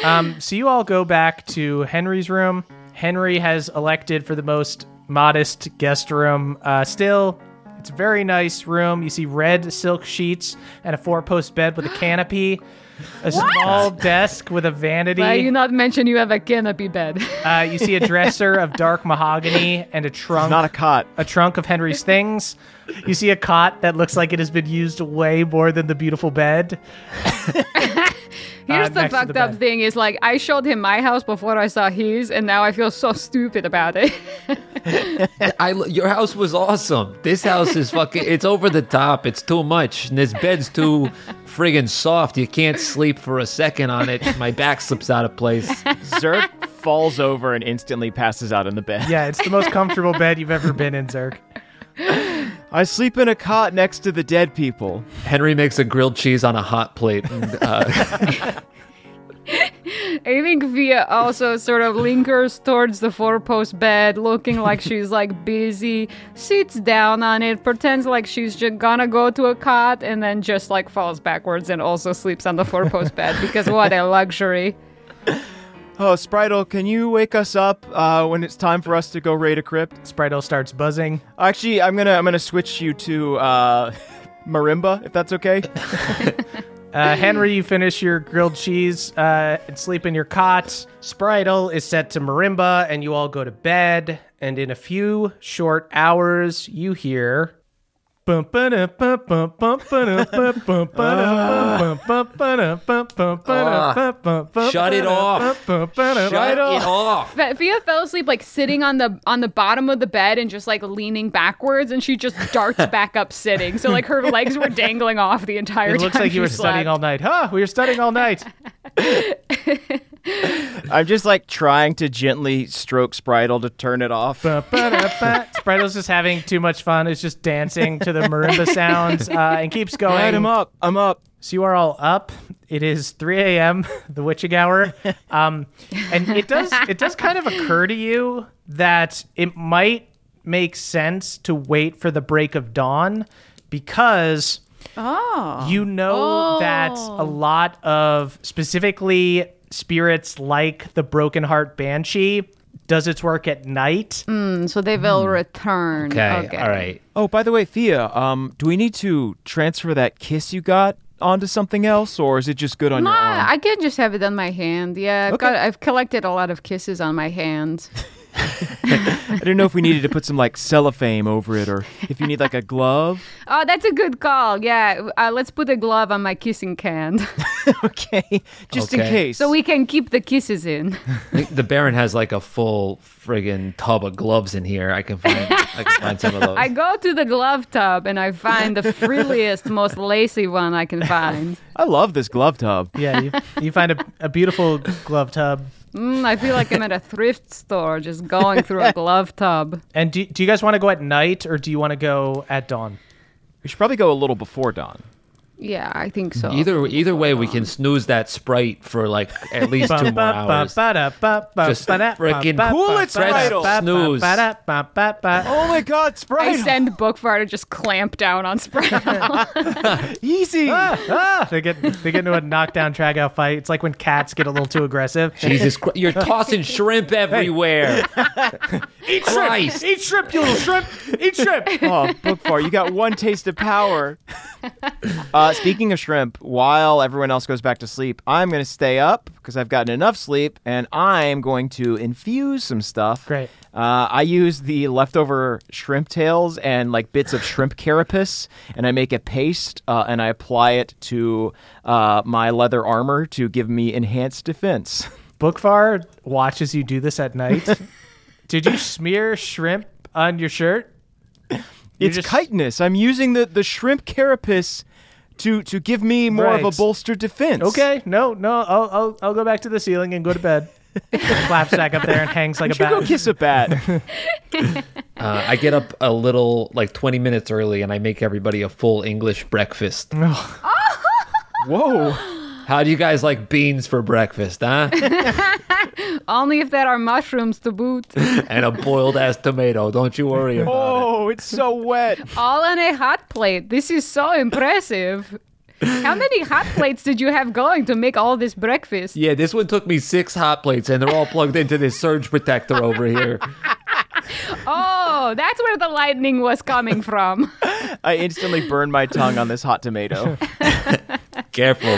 um, so you all go back to Henry's room. Henry has elected for the most modest guest room. Uh, still, it's a very nice room. You see red silk sheets and a four-post bed with a canopy. A small desk with a vanity. Why you not mention you have a canopy bed? Uh, you see a dresser of dark mahogany and a trunk. Not a cot. a trunk of Henry's things. You see a cot that looks like it has been used way more than the beautiful bed. Here's Uh, the fucked the up bed. thing is like I showed him my house before I saw his, and now I feel so stupid about it. I your house was awesome. This house is fucking. It's over the top. It's too much. And this bed's too friggin' soft. You can't sleep for a second on it. My back slips out of place. Zerk falls over and instantly passes out in the bed. Yeah, it's the most comfortable bed you've ever been in, Zerk. I sleep in a cot next to the dead people. Henry makes a grilled cheese on a hot plate. And, uh, I think Fia also sort of lingers towards the four post bed, looking like she's like busy, sits down on it, pretends like she's just gonna go to a cot, and then just like falls backwards and also sleeps on the four post bed because what a luxury. Oh, Spritel, can you wake us up uh, when it's time for us to go raid a crypt? Spritel starts buzzing. Actually, I'm gonna I'm gonna switch you to uh, marimba, if that's okay. Uh, Henry, you finish your grilled cheese uh, and sleep in your cot. Spritel is set to marimba, and you all go to bed. And in a few short hours, you hear. Shut Shut it off. Shut it off. Va- Fia fell asleep like sitting on the on the bottom of the bed and just like leaning backwards, and she just darts back up sitting. So like her legs were dangling off the entire time. It looks like you she were studying all night. Huh? We were studying all night. I'm just like trying to gently stroke Spritel to turn it off. Spritel's just having too much fun. It's just dancing to the marimba sounds uh, and keeps going. I'm up. I'm up. So you are all up. It is 3 a.m., the witching hour, um, and it does it does kind of occur to you that it might make sense to wait for the break of dawn because Oh. you know that a lot of specifically spirits like the Broken Heart Banshee does its work at night. so they will return. Okay, all right. Oh, by the way, Fia, um, do we need to transfer that kiss you got onto something else, or is it just good on No, your arm? I can just have it on my hand. Yeah, I've Okay. got I've collected a lot of kisses on my hand. I don't know if we needed to put some like cellophane over it, or if you need like a glove. Oh, that's a good call. Yeah, uh, let's put a glove on my kissing can okay, just in case. so we can keep the kisses in. The Baron has like a full friggin' tub of gloves in here. I can find. I can find some of those. I go to the glove tub and I find the frilliest, most lacy one I can find. I love this glove tub. Yeah, you, you find a, a beautiful glove tub. Mm, I feel like I'm at a thrift store just going through a glove tub. And do, do you guys want to go at night or do you want to go at dawn? We should probably go a little before dawn. Yeah, I think so. Either either way, we can snooze that sprite for like at least two more hours. Just frickin' Cool it, Spritel. Snooze. Oh my God, Sprite! I send Bookfar to just clamp down on Sprite. Easy. Ah, they get they get into a knockdown drag out fight. It's like when cats get a little too aggressive. Jesus Christ! You're tossing shrimp everywhere. Eat Christ. Eat shrimp, you little shrimp! Eat shrimp! oh, Bookfar, you got one taste of power. Uh, speaking of shrimp, while everyone else goes back to sleep, I'm going to stay up because I've gotten enough sleep, and I'm going to infuse some stuff. Great. Uh, I use the leftover shrimp tails and like bits of shrimp carapace, and I make a paste, uh, and I apply it to uh, my leather armor to give me enhanced defense. Bookfar watches you do this at night. Did you smear shrimp on your shirt? It's just- chitinous. I'm using the, the shrimp carapace to to give me more of a bolstered defense. Okay, no, no, I'll I'll, I'll go back to the ceiling and go to bed. Flaps back up there and hangs like a You should go bat. kiss a bat. Uh, I get up a little, like 20 minutes early, and I make everybody a full English breakfast. Whoa. How do you guys like beans for breakfast, huh? Only if there are mushrooms to boot. and a boiled ass tomato. Don't you worry about oh, it. Oh, it's so wet. All on a hot plate. This is so impressive. How many hot plates did you have going to make all this breakfast? Yeah, this one took me six hot plates, and they're all plugged into this surge protector over here. Oh, that's where the lightning was coming from. I instantly burned my tongue on this hot tomato. Careful.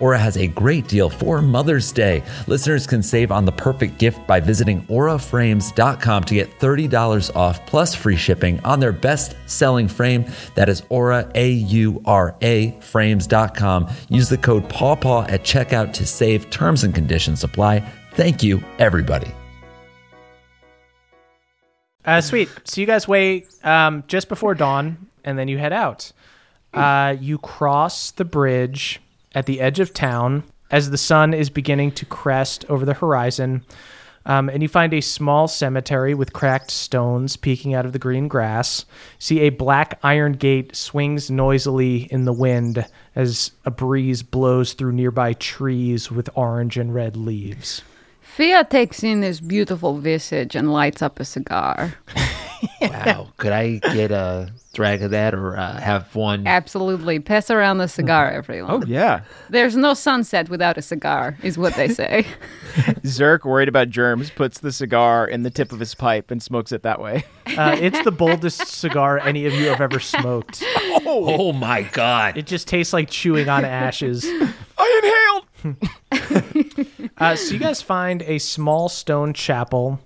Aura has a great deal for Mother's Day. Listeners can save on the perfect gift by visiting auraframes.com to get $30 off plus free shipping on their best selling frame. That is Aura, A U R A, frames.com. Use the code PAWPAW at checkout to save. Terms and conditions apply. Thank you, everybody. Uh, sweet. So you guys wait um, just before dawn, and then you head out. Uh, you cross the bridge at the edge of town as the sun is beginning to crest over the horizon. Um, and you find a small cemetery with cracked stones peeking out of the green grass. See a black iron gate swings noisily in the wind as a breeze blows through nearby trees with orange and red leaves. Fia takes in this beautiful visage and lights up a cigar. Wow. Could I get a drag of that or uh, have one? Absolutely. Pass around the cigar, everyone. Oh yeah. There's no sunset without a cigar, is what they say. Zerk, worried about germs, puts the cigar in the tip of his pipe and smokes it that way. Uh, it's the boldest cigar any of you have ever smoked. Oh my God. It just tastes like chewing on ashes. I inhaled. Uh, so you guys find a small stone chapel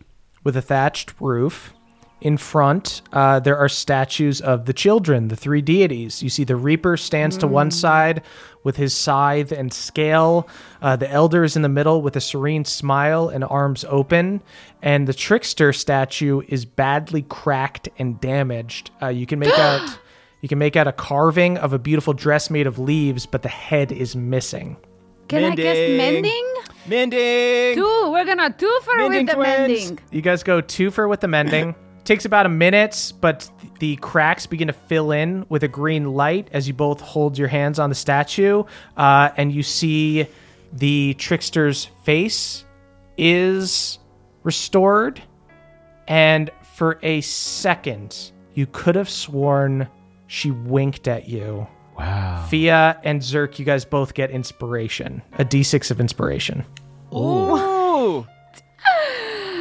with a thatched roof. In front, uh, there are statues of the children, the three deities. You see the Reaper stands to one side with his scythe and scale. Uh, the Elder is in the middle with a serene smile and arms open. And the Trickster statue is badly cracked and damaged. Uh, you can make out you can make out a carving of a beautiful dress made of leaves, but the head is missing. Can I guess Mending. mending? Mending. Two. We're gonna two for Mending with the twins. mending. You guys go two for with the mending. Takes about a minute, but the cracks begin to fill in with a green light as you both hold your hands on the statue, uh, and you see the trickster's face is restored. And for a second, you could have sworn she winked at you. Wow. Fia and Zerk, you guys both get inspiration, a d6 of inspiration. Ooh.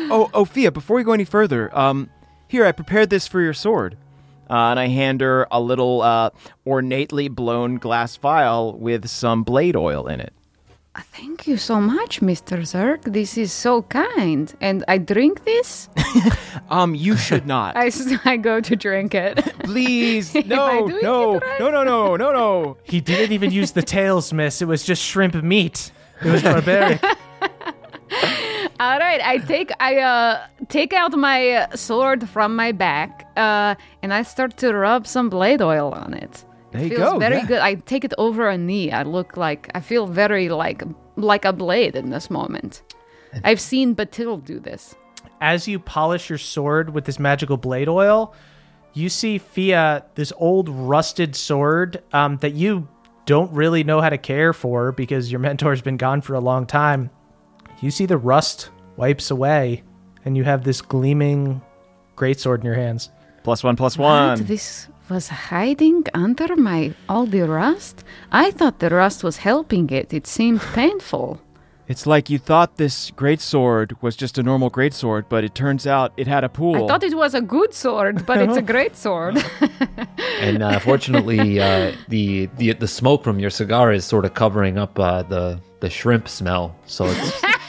oh, oh, Fia, before we go any further, um, here, I prepared this for your sword. Uh, and I hand her a little uh, ornately blown glass vial with some blade oil in it. Thank you so much, Mr. Zerk. This is so kind. And I drink this? Um, you should not. I, s- I go to drink it. Please, I no, doing no, it right? no, no, no, no, no. He didn't even use the tails, miss. It was just shrimp meat. It was barbaric. All right, I take I uh take out my uh, sword from my back, uh, and I start to rub some blade oil on it. There you Feels go, very yeah. good. I take it over a knee. I look like I feel very like like a blade in this moment. I've seen Batil do this. As you polish your sword with this magical blade oil, you see Fia, this old rusted sword um, that you don't really know how to care for because your mentor's been gone for a long time. You see the rust wipes away, and you have this gleaming greatsword in your hands. Plus one, plus What? one. This was hiding under my all the rust. I thought the rust was helping it. It seemed painful. It's like you thought this great sword was just a normal great sword, but it turns out it had a pool. I thought it was a good sword, but it's a great sword. And uh, fortunately, uh, the, the the smoke from your cigar is sort of covering up uh, the the shrimp smell, so it's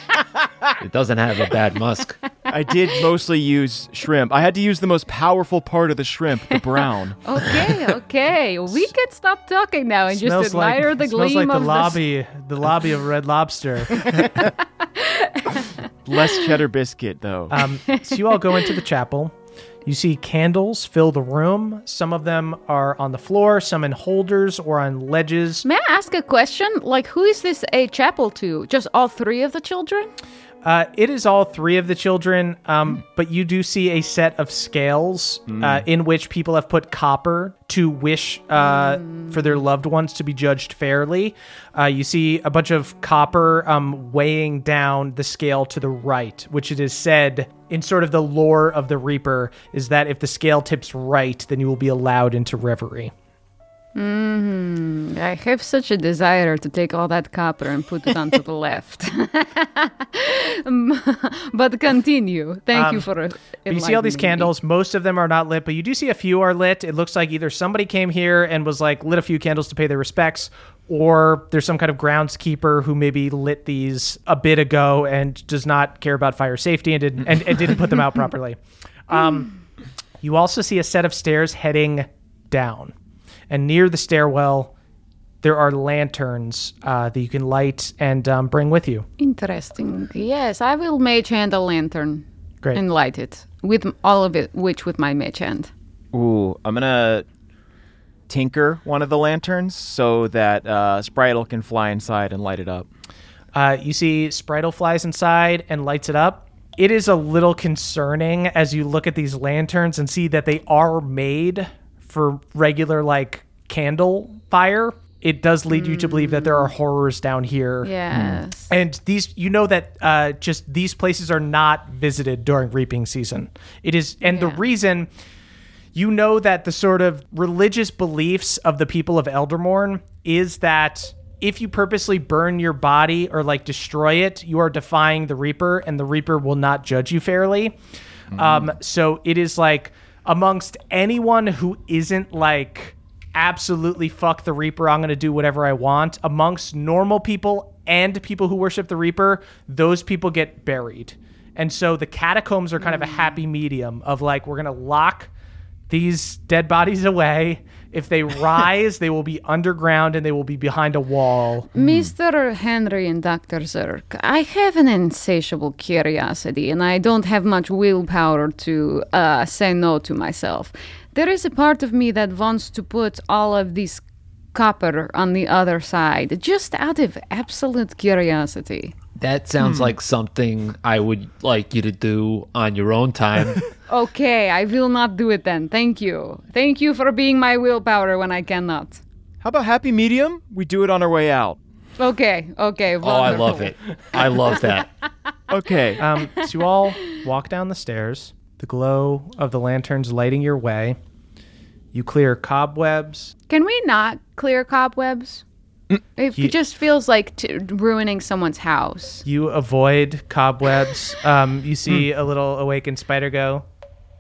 it doesn't have a bad musk. I did mostly use shrimp. I had to use the most powerful part of the shrimp, the brown. okay, okay. We can stop talking now and just smells like, admire the smells gleam like the of lobby, the lobby of Red Lobster. Less cheddar biscuit, though. Um, so you all go into the chapel. You see candles fill the room. Some of them are on the floor, some in holders or on ledges. May I ask a question? Like, who is this a chapel to? Just all three of the children? Uh, it is all three of the children, um, but you do see a set of scales uh, in which people have put copper to wish uh, for their loved ones to be judged fairly. Uh, you see a bunch of copper um, weighing down the scale to the right, which it is said in sort of the lore of the Reaper is that if the scale tips right, then you will be allowed into reverie. I have such a desire to take all that copper and put it onto the left. Um, but continue. Thank you for But you see all these candles. Most of them are not lit, but you do see a few are lit. It looks like either somebody came here and was like lit a few candles to pay their respects, or there's some kind of groundskeeper who maybe lit these a bit ago and does not care about fire safety and didn't and, and didn't put them out properly. Um, you also see a set of stairs heading down, and near the stairwell. There are lanterns uh, that you can light and um, bring with you. Interesting. Yes, I will mage hand a lantern Great. and light it with all of it, which with my mage hand. Ooh, I'm gonna tinker one of the lanterns so that uh, Spritle can fly inside and light it up. Uh, you see Spritle flies inside and lights it up. It is a little concerning as you look at these lanterns and see that they are made for regular, like, candle fire. It does lead you to believe that there are horrors down here. Yes. And these, you know that uh, just these places are not visited during reaping season. It is, and the reason you know that the sort of religious beliefs of the people of Eldermorn is that if you purposely burn your body or like destroy it, you are defying the Reaper, and the Reaper will not judge you fairly. Um, so it is like amongst anyone who isn't like absolutely fuck the Reaper, I'm going to do whatever I want. Amongst normal people and people who worship the Reaper, those people get buried. And so the catacombs are kind of a happy medium of like, we're going to lock these dead bodies away. If they rise, they will be underground and they will be behind a wall. Mr. Henry and Dr. Zerk, I have an insatiable curiosity and I don't have much willpower to uh, say no to myself. There is a part of me that wants to put all of this copper on the other side, just out of absolute curiosity. That sounds like something I would like you to do on your own time. Okay, I will not do it then. Thank you. Thank you for being my willpower when I cannot. How about happy medium? We do it on our way out. Okay, okay. oh, I love it. I love that. Okay. Um, so you all walk down the stairs, the glow of the lanterns lighting your way. You clear cobwebs. Can we not clear cobwebs? It You- just feels like t- ruining someone's house. You avoid cobwebs. Um, you see a little awakened spider go,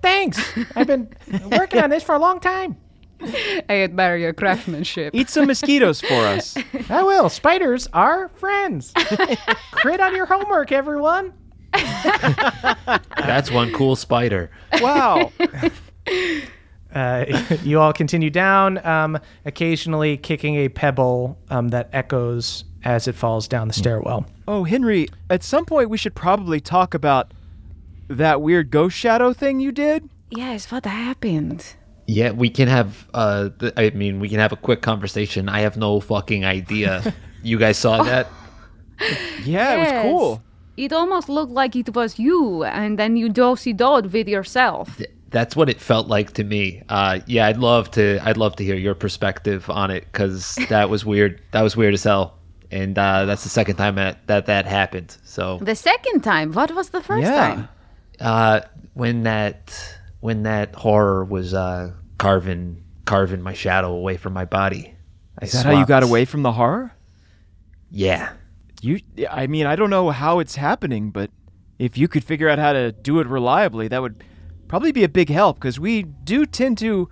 Thanks. I've been working on this for a long time. I admire your craftsmanship. Eat some mosquitoes for us. I will. Spiders are friends. Crit on your homework, everyone. That's one cool spider. Wow. Uh, you all continue down, um, occasionally kicking a pebble um, that echoes as it falls down the stairwell. Oh, Henry, at some point we should probably talk about that weird ghost shadow thing you did. yes, what happened? Yeah, we can have. Uh, th- I mean, we can have a quick conversation. I have no fucking idea. you guys saw that? Yeah, it was cool. It almost looked like it was you, and then you dosey doed with yourself. That's what it felt like to me. Uh, yeah, I'd love to. I'd love to hear your perspective on it because that was weird. That was weird as hell, and uh, that's the second time that that, that happened. So The second time, what was the first Yeah. time? uh, when that when that horror was uh, carving carving my shadow away from my body. I Is that how you got away from the horror? Yeah, You I mean, I don't know how it's happening, but if you could figure out how to do it reliably, that would probably be a big help because we do tend to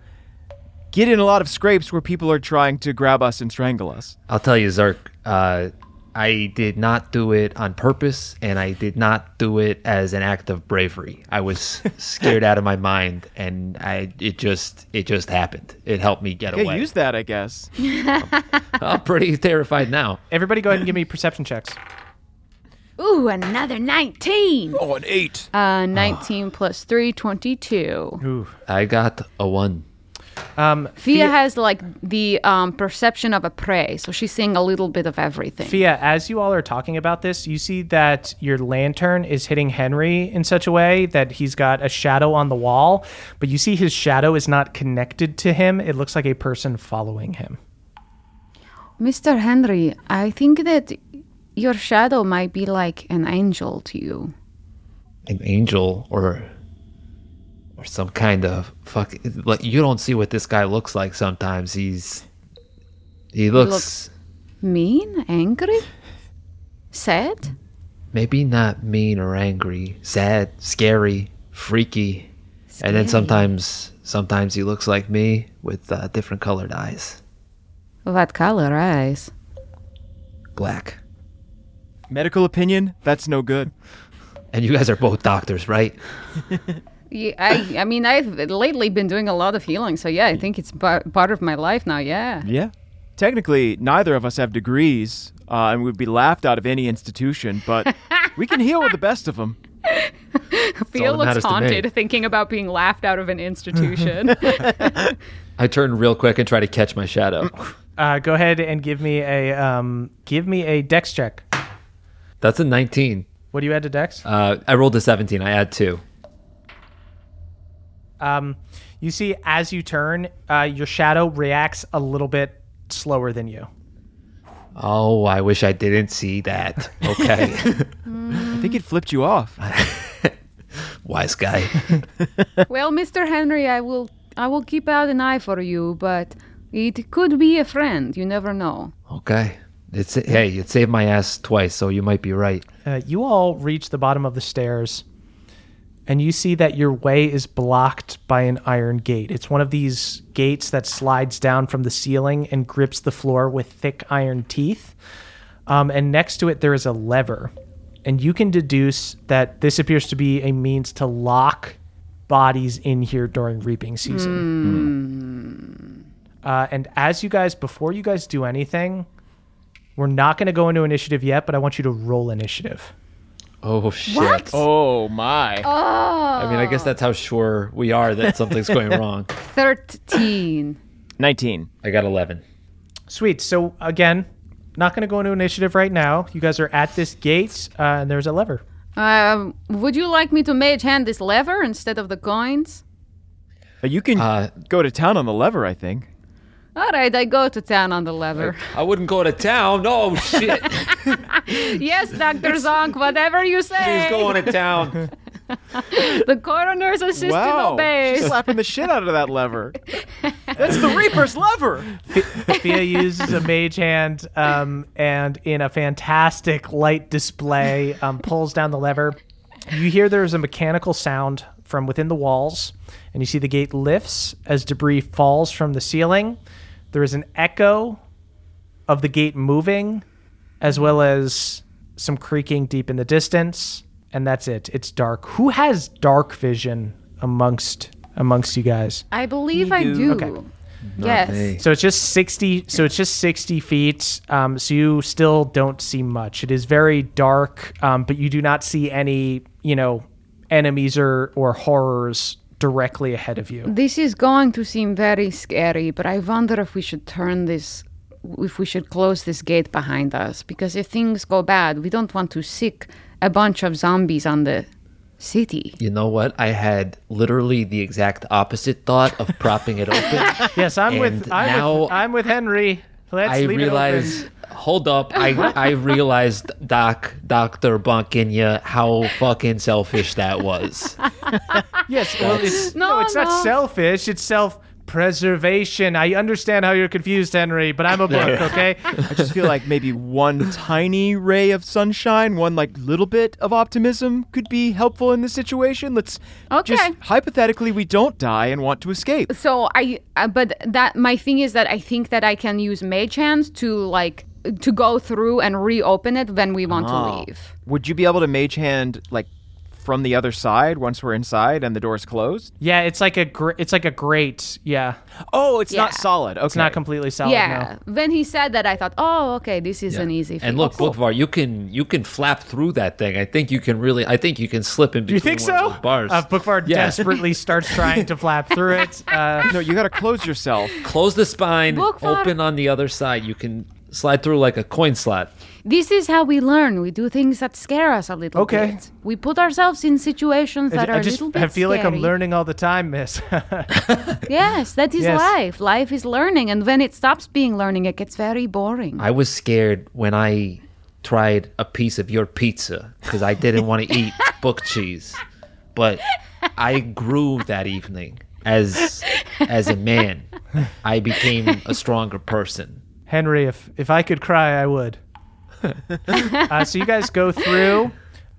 get in a lot of scrapes where people are trying to grab us and strangle us. I'll tell you, Zerk. Uh, I did not do it on purpose, and I did not do it as an act of bravery. I was scared out of my mind, and I it just it just happened. It helped me get Okay, away. use that, I guess. I'm pretty terrified now. Everybody, go ahead and give me perception checks. Ooh, another 19. Oh, an eight. Uh, 19 plus 3, 22. I got a one. Um, Fia has like the um, perception of a prey, so she's seeing a little bit of everything. Fia, as you all are talking about this, you see that your lantern is hitting Henry in such a way that he's got a shadow on the wall, but you see his shadow is not connected to him. It looks like a person following him. Mr. Henry, I think that your shadow might be like an angel to you. An angel or or some kind of fuck. Like you don't see what this guy looks like. Sometimes he's he looks looks- Mean? Angry? Sad? maybe not mean or angry, sad, scary, freaky, and then sometimes sometimes he looks like me with uh, different colored eyes, What color eyes? black. Medical opinion? That's no good. And you guys are both doctors, right? Yeah, I, I mean, I've lately been doing a lot of healing, so yeah, I think it's par- part of my life now, yeah. Yeah. Technically, neither of us have degrees, uh, and would be laughed out of any institution, but we can heal with the best of them. Fia all that looks haunted thinking about being laughed out of an institution. I turn real quick and try to catch my shadow. Uh, go ahead and give me a um, give me a dex check. That's a 19. What do you add to dex? Uh, I rolled a 17. I add two. Um, you see, as you turn, uh, your shadow reacts a little bit slower than you. Oh, I wish I didn't see that. Okay. I think it flipped you off. Wise guy. well, Mr. Henry, I will I will keep out an eye for you, but it could be a friend. You never know. Okay. It's hey, it saved my ass twice, so you might be right. Uh, you all reach the bottom of the stairs, and you see that your way is blocked by an iron gate. It's one of these gates that slides down from the ceiling and grips the floor with thick iron teeth. Um, and next to it, there is a lever. And you can deduce that this appears to be a means to lock bodies in here during reaping season. Uh, and as you guys, before you guys do anything, we're not going to go into initiative yet, but I want you to roll initiative. Oh shit. Oh, my. Oh. I mean, I guess that's how sure we are that something's going wrong. 13. 19. I got 11. Sweet. So again, not going to go into initiative right now. You guys are at this gate, uh, and there's a lever. Um, would you like me to mage hand this lever instead of the coins? Uh, You can Uh, go to town on the lever, I think. All right, I go to town on the lever. I wouldn't go to town. No shit. yes, Dr. Zonk, whatever you say. He's going to town. The coroner's assistant Wow. obeys. She's slapping the shit out of that lever. That's the Reaper's lever. Fia uses a mage hand, um, and in a fantastic light display, um, pulls down the lever. You hear there's a mechanical sound from within the walls, and you see the gate lifts as debris falls from the ceiling. There is an echo of the gate moving, as well as some creaking deep in the distance, and that's it. It's dark. Who has dark vision amongst amongst you guys? I believe I do. Okay. Yes. me. So it's just sixty. So it's just sixty feet. Um, so you still don't see much. It is very dark, um, but you do not see any, you know, enemies or or horrors directly ahead of you. This is going to seem very scary, but I wonder if we should turn this, if we should close this gate behind us. Because if things go bad, we don't want to sick a bunch of zombies on the city. You know what? I had literally the exact opposite thought of propping it open. Yes, I'm with. I'm, now with I'm with Henry. Let's I leave realized. it open. Hold up! I I realized, Doc, Doctor Bonkinya, how fucking selfish that was. Yes, well, it's no, No, it's no. not selfish. It's self-preservation. I understand how you're confused, Henry, but I'm a book, okay? I just feel like maybe one tiny ray of sunshine, one like little bit of optimism could be helpful in this situation. Let's Okay. just hypothetically we don't die and want to escape. So I, uh, but that my thing is that I think that I can use mage hands to like to go through and reopen it when we want Oh. to leave. Would you be able to mage hand like from the other side once we're inside and the door's closed? Yeah, it's like a gr- it's like a grate. Yeah, Oh, it's not solid. Okay. it's not completely solid. yeah. When he said that, I thought, oh, okay, this is an easy. And feat. look, Bookvar, you can you can flap through that thing. I think you can really. I think you can slip in Do between. you think one of so? Bars. Uh, Bookvar Yeah. desperately starts trying to flap through it. Uh, No, you got to close yourself. Close the spine. Bookvar. Open on the other side. You can slide through like a coin slot. This is how we learn. We do things that scare us a little Okay. bit. We put ourselves in situations that are I a just little bit I feel like I'm learning all the time, Miss. Yes, that is Yes. life. Life is learning, and when it stops being learning, it gets very boring. I was scared when I tried a piece of your pizza because I didn't want to eat book cheese. But I grew that evening as as a man. I became a stronger person. Henry, if if I could cry, I would. uh, so you guys go through.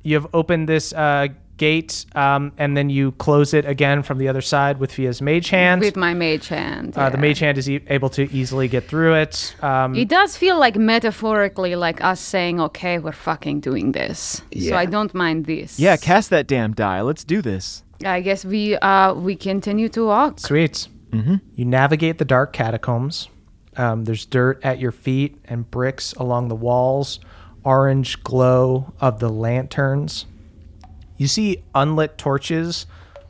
You have opened this uh, gate, um, and then you close it again from the other side with Fia's mage hand. with my mage hand. uh, the mage hand is e- able to easily get through it. Um, It does feel like metaphorically like us saying, "Okay, we're fucking doing this." So I don't mind this. Yeah, cast that damn die. Let's do this. I guess we uh we continue to walk. Sweet. Mm-hmm. You navigate the dark catacombs. Um, there's dirt at your feet and bricks along the walls, orange glow of the lanterns. You see unlit torches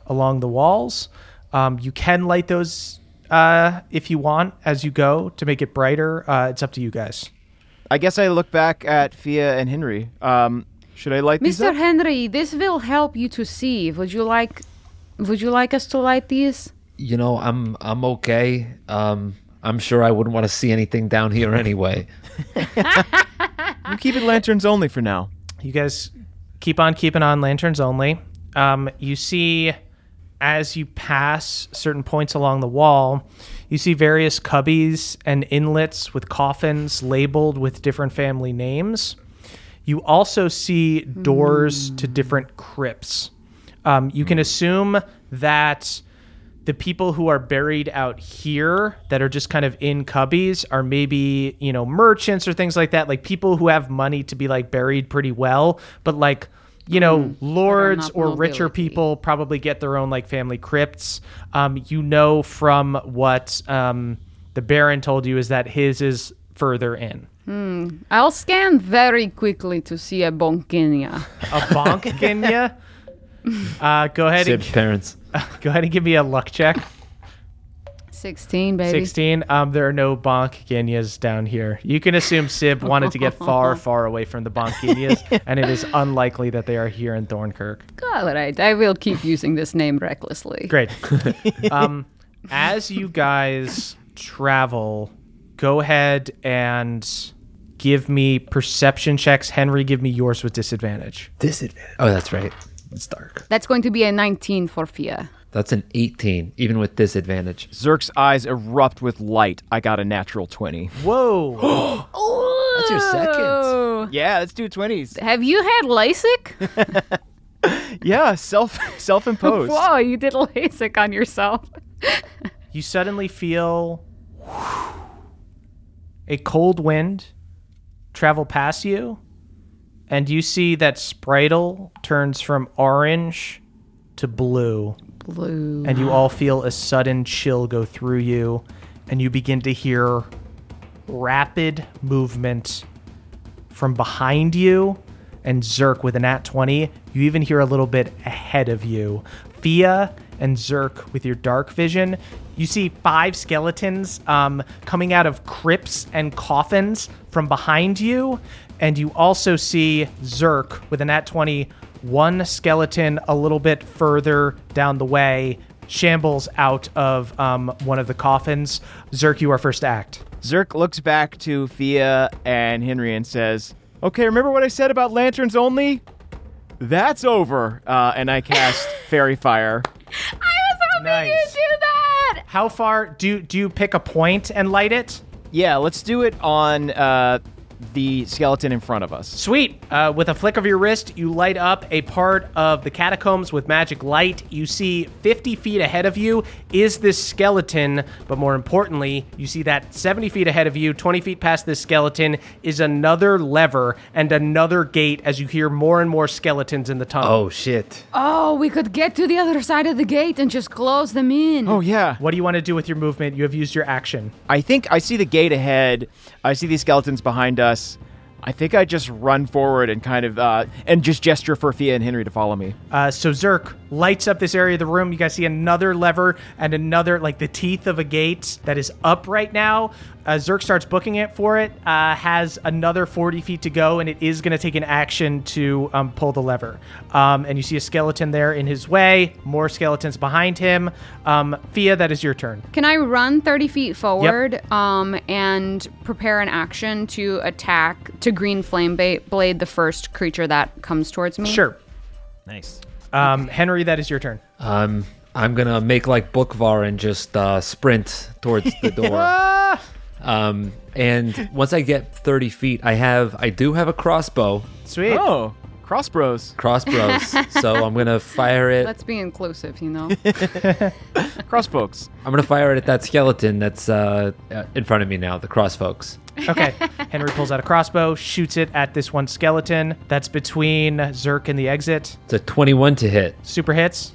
along the walls. Um, you can light those uh, if you want as you go to make it brighter. Uh, it's up to you guys. I guess I look back at Fia and Henry. Um, should I light these Mr. Henry, this will help you to see. Would you like would you like us to light these? You know, I'm I'm okay. Um, I'm sure I wouldn't want to see anything down here anyway. We'll keep it lanterns only for now. You guys keep on keeping on lanterns only. Um, you see, as you pass certain points along the wall, you see various cubbies and inlets with coffins labeled with different family names. You also see doors to different crypts. Um, you can assume that the people who are buried out here that are just kind of in cubbies are maybe you know merchants or things like that like people who have money to be like buried pretty well but like you know lords not or richer people probably get their own like family crypts um, you know from what um, the baron told you is that his is further in Hmm. I'll scan very quickly to see a Bonkinya. a bonk Kenya. Uh, go ahead and Sib's parents. go ahead and give me a luck check 16, baby. 16. Um, there are no bonk Kenyas down here. You can assume Sib wanted to get far, far away from the bonk Kenyas, and it is unlikely that they are here in Thornkirk. All right, I will keep using this name recklessly. Great. um, as you guys travel, go ahead and give me perception checks. Henry, give me yours with disadvantage. Disadvantage. Oh, that's right. It's dark. That's going to be a 19 for Fia. That's an 18, even with disadvantage. Zerk's eyes erupt with light. I got a natural 20. Whoa. That's your second. Yeah, let's do 20s. have you had LASIK? Yeah, self self imposed. Whoa, you did LASIK on yourself. You suddenly feel a cold wind travel past you, and you see that Spritel turns from orange to blue. Blue. and you all feel a sudden chill go through you, and you begin to hear rapid movement from behind you. And Zerk with an at 20, you even hear a little bit ahead of you. Fia and Zerk with your dark vision, you see five skeletons um, coming out of crypts and coffins from behind you. And you also see Zerk with an at 20, one skeleton a little bit further down the way shambles out of um, one of the coffins. Zerk, you are first to act. Zerk looks back to Fia and Henry and says, "Okay, remember what I said about lanterns only? That's over." Uh, and I cast Fairy Fire. I was hoping Nice. you do that. How far do do you pick a point and light it? Yeah, let's do it on uh, the skeleton in front of us. Sweet. Uh, with a flick of your wrist, you light up a part of the catacombs with magic light. You see 50 feet ahead of you is this skeleton, but more importantly, you see that 70 feet ahead of you, 20 feet past this skeleton, is another lever and another gate as you hear more and more skeletons in the tunnel. Oh shit. Oh, we could get to the other side of the gate and just close them in. Oh yeah. What do you want to do with your movement? You have used your action. I think I see the gate ahead. I see these skeletons behind us. I think I just run forward and kind of uh, and just gesture for Fia and Henry to follow me. Uh, so Zerk lights up this area of the room. You guys see another lever and another, like the teeth of a gate that is up right now. Uh, Zerk starts booking it for it. Uh, has another 40 feet to go, and it is going to take an action to um, pull the lever. Um, and you see a skeleton there in his way. More skeletons behind him. Um, Fia, that is your turn. Can I run 30 feet forward um, and prepare an action to attack, to green flame ba- blade the first creature that comes towards me? Sure. Nice. Um, Henry, that is your turn. Um, I'm gonna make like Bookvar and just uh, sprint towards the door. Um, and once I get 30 feet, I have I do have a crossbow, Sweet. Oh, crossbows. crossbows. so I'm gonna fire it. Let's be inclusive, you know? Crossbows. I'm gonna fire it at that skeleton that's uh, uh, in front of me now. The cross folks. Okay. Henry pulls out a crossbow, shoots it at this one skeleton that's between Zerk and the exit. It's a 21 to hit. Super hits.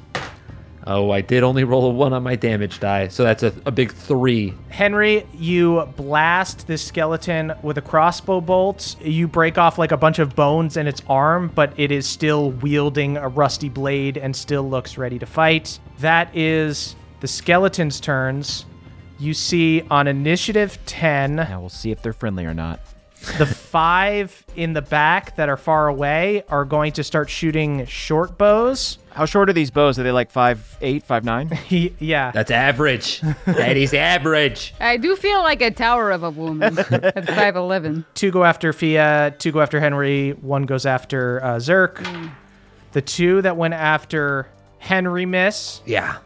Oh, I did only roll a one on my damage die, so that's a, a big three. Henry, you blast this skeleton with a crossbow bolt. You break off like a bunch of bones in its arm, but it is still wielding a rusty blade and still looks ready to fight. That is the skeleton's turns. You see on initiative 10, Now we'll see if they're friendly or not. the five in the back that are far away are going to start shooting short bows. How short are these bows? Are they like five eight, five nine? He, yeah. That's average. that is average. I do feel like a tower of a woman at 5'11. two go after Fia, two go after Henry, one goes after uh, Zerk. The two that went after Henry miss. Yeah.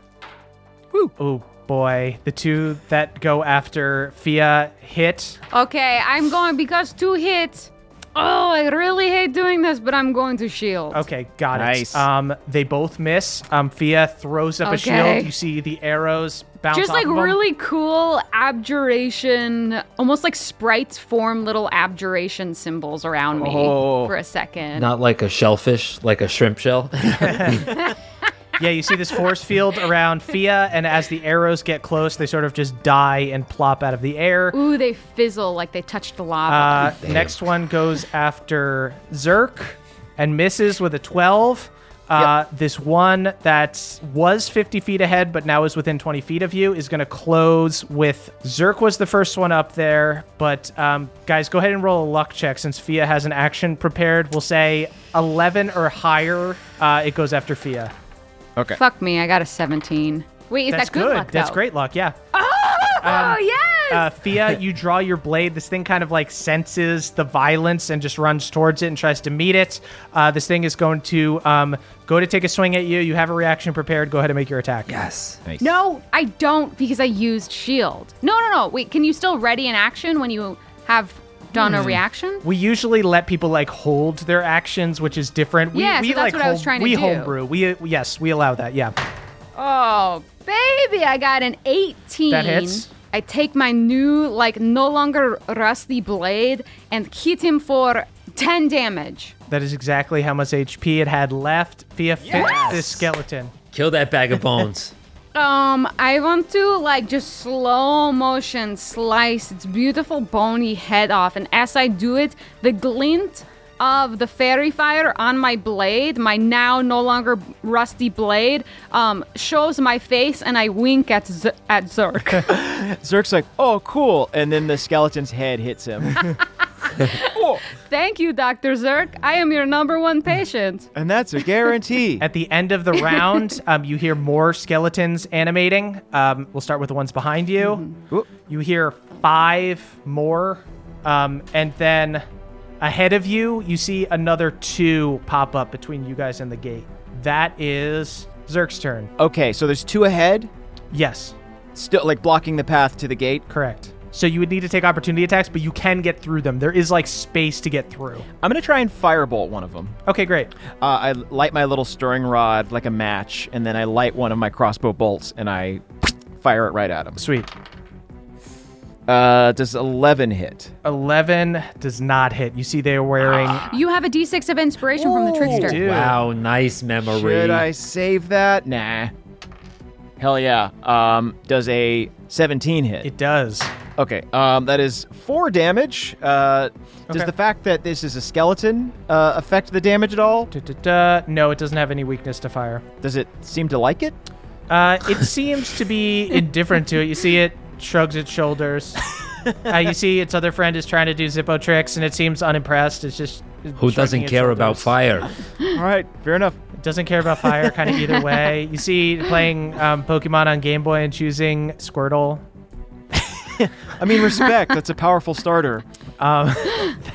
Oh boy. The two that go after Fia hit. Okay, I'm going because two hits. Oh, I really hate doing this, but I'm going to shield. Okay, got Nice. it. Um, they both miss. Um, Fia throws up a shield. You see the arrows bounce Just off like of 'em. really cool abjuration, almost like sprites form little abjuration symbols around me Oh. for a second. Not like a shellfish, like a shrimp shell. Yeah, you see this force field around Fia, and as the arrows get close, they sort of just die and plop out of the air. Ooh, they fizzle like they touched lava. Uh, next one goes after Zerk and misses with a 12. Uh, This one that was 50 feet ahead, but now is within 20 feet of you, is going to close with Zerk was the first one up there. But um, guys, go ahead and roll a luck check since Fia has an action prepared. We'll say 11 or higher. Uh, it goes after Fia. Okay. Fuck me, I got a 17. Wait, is That's that good, luck? That's though? great luck. Yeah. Oh, yes! Uh, Fia, you draw your blade. This thing kind of like senses the violence and just runs towards it and tries to meet it. Uh, this thing is going to um, go to take a swing at you. You have a reaction prepared. Go ahead and make your attack. yes. no, I don't because I used shield. No, no, no. Wait, can you still ready an action when you have done a hmm. reaction? We usually let people like hold their actions, which is different. We, Yeah, we so that's like what I was trying to we do. homebrew. We yes, we allow that. Yeah. Oh, baby, I got an 18. That hits. I take my new, like, no longer rusty blade and hit him for 10 damage. That is exactly how much HP it had left via fit this skeleton. Kill that bag of bones. Um, I want to, like, just slow motion slice its beautiful bony head off. And as I do it, the glint of the fairy fire on my blade, my now no longer rusty blade, um, shows my face and I wink at, Z- at Zerk. Zerk's like, oh, cool. And then the skeleton's head hits him. Thank you, Dr. Zerk. I am your number one patient. and that's a guarantee. At the end of the round, um, you hear more skeletons animating. Um, we'll start with the ones behind you. Ooh. You hear five more, um, and then ahead of you, you see another two pop up between you guys and the gate. That is Zerk's turn. Okay, so there's two ahead, Yes, still like blocking the path to the gate. correct. So you would need to take opportunity attacks, but you can get through them. There is like space to get through. I'm gonna try and firebolt one of them. Okay, great. Uh, I light my little stirring rod like a match, and then I light one of my crossbow bolts and I fire it right at him. Sweet. Uh, does 11 hit? 11 does not hit. You see they're wearing. You have a d6 of inspiration from the trickster. do. Wow, nice memory. Should I save that? Nah. Hell yeah. Um, does a 17 hit? It does. Okay, um, that is four damage. Uh, does Okay. the fact that this is a skeleton uh, affect the damage at all? Da-da-da. No, it doesn't have any weakness to fire. Does it seem to like it? Uh, it seems to be indifferent to it. You see it shrugs its shoulders. uh, you see its other friend is trying to do Zippo tricks, and it seems unimpressed. It's just Who doesn't care about fire? fire? All right, fair enough. Doesn't care about fire, kind of either way. You see playing um, Pokemon on Game Boy and choosing Squirtle. I mean, respect. That's a powerful starter. Um,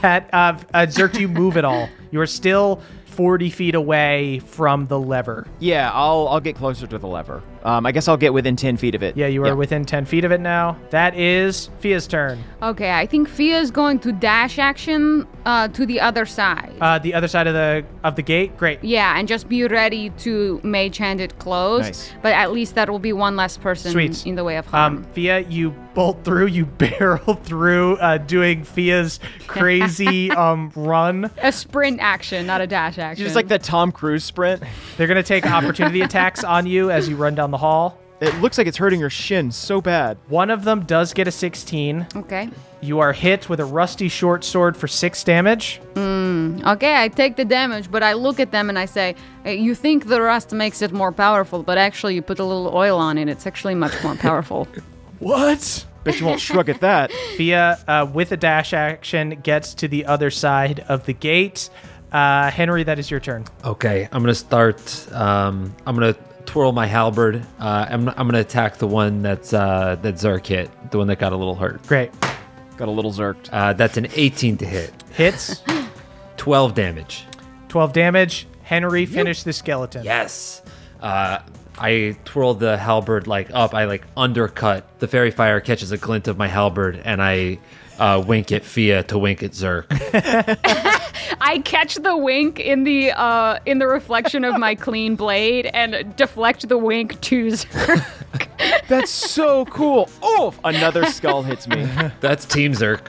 that uh, uh, Zerk, do you move at all? You are still 40 feet away from the lever. Yeah, I'll I'll get closer to the lever. Um, I guess I'll get within 10 feet of it. Yeah, you are within 10 feet of it now. That is Fia's turn. Okay, I think Fia is going to dash action uh, to the other side. Uh, the other side of the of the gate. Great. yeah, and just be ready to mage hand it closed. Nice. But at least that will be one less person Sweet. in the way of harm. Um, Fia, you bolt through, you barrel through, uh, doing Fia's crazy um run. a sprint action, not a dash action. Just like the Tom Cruise sprint. They're gonna take opportunity attacks on you as you run down the hall. It looks like it's hurting your shin so bad. One of them does get a 16. Okay. You are hit with a rusty short sword for six damage. Okay, I take the damage, but I look at them and I say, "Hey, You think the rust makes it more powerful, but actually, you put a little oil on it. It's actually much more powerful. What? Bet you won't shrug at that. Fia, uh, with a dash action, gets to the other side of the gate. Uh, Henry, that is your turn. Okay, I'm gonna start. Um, I'm gonna twirl my halberd. Uh, I'm, I'm gonna attack the one that's uh, that Zerk hit, the one that got a little hurt. Great. Got a little zerked. Uh, that's an 18 to hit, Hits, 12 damage. 12 damage. Henry, finish the skeleton. Yes. Uh, I twirl the halberd like up. I like undercut. The fairy fire catches a glint of my halberd, and I uh, wink at Fia to wink at Zerk. I catch the wink in the uh, in the reflection of my clean blade and deflect the wink to Zerk. That's so cool. Oh, another skull hits me. That's Team Zerk.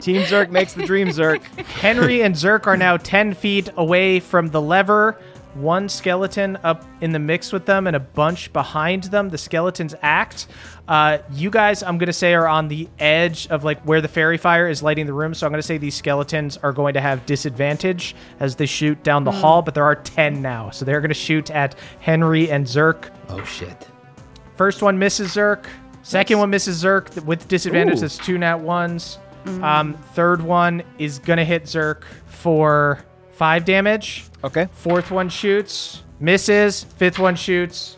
Team Zerk makes the dream Zerk. Henry and Zerk are now 10 feet away from the lever. One skeleton up in the mix with them and a bunch behind them. The skeletons act. Uh, you guys, I'm going to say, are on the edge of like where the fairy fire is lighting the room. So I'm going to say these skeletons are going to have disadvantage as they shoot down the hall, but there are 10 now. So they're going to shoot at Henry and Zerk. Oh shit. First one misses Zerk. Second one misses Zerk with disadvantage. Ooh. That's two nat ones. Um, third one is gonna hit Zerk for five damage. Okay. Fourth one shoots, misses. Fifth one shoots,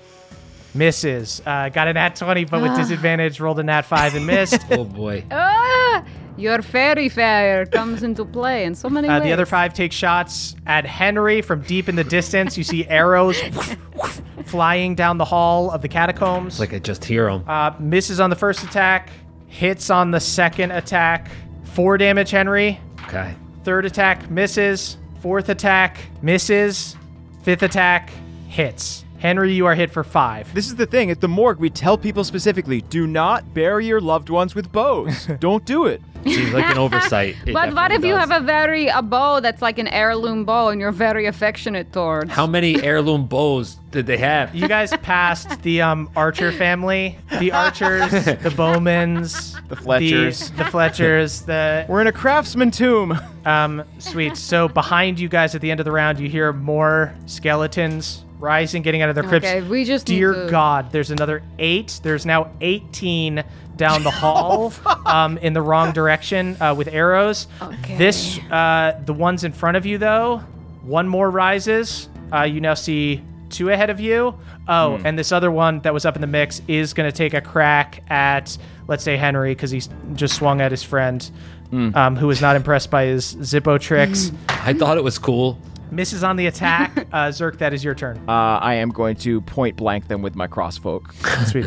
misses. Uh, got a nat 20, but with disadvantage, rolled a nat 5 and missed. Oh boy. ah, your fairy fire comes into play in so many Uh, ways. the other five take shots at Henry from deep in the distance. You see arrows flying down the hall of the catacombs. Like I just hear him. Uh, misses on the first attack, hits on the second attack. Four damage, Henry. Okay. Third attack misses. Fourth attack misses. Fifth attack hits. Henry, you are hit for five. This is the thing. At the morgue, we tell people specifically do not bury your loved ones with bows. Don't do it. Seems like an oversight. But what if definitely you have a very a bow that's like an heirloom bow and you're very affectionate towards? How many heirloom bows did they have? You guys passed the um, Archer family, the Archers, the Bowmans, The Fletchers. the, the Fletchers, the We're in a craftsman tomb. Um, sweet. So behind you guys at the end of the round, you hear more skeletons rising, getting out of their crypts. Okay, we just need Dear to- God, there's another eight. There's now 18 down the hall, um, in the wrong direction uh, with arrows. Okay. This, uh, the ones in front of you though, one more rises. Uh, you now see two ahead of you. Oh, and this other one that was up in the mix is going to take a crack at, let's say Henry, because he just swung at his friend, um, who was not impressed by his Zippo tricks. I thought it was cool. Misses on the attack. Uh, Zerk, that is your turn. Uh, I am going to point blank them with my crossfolk. Sweet.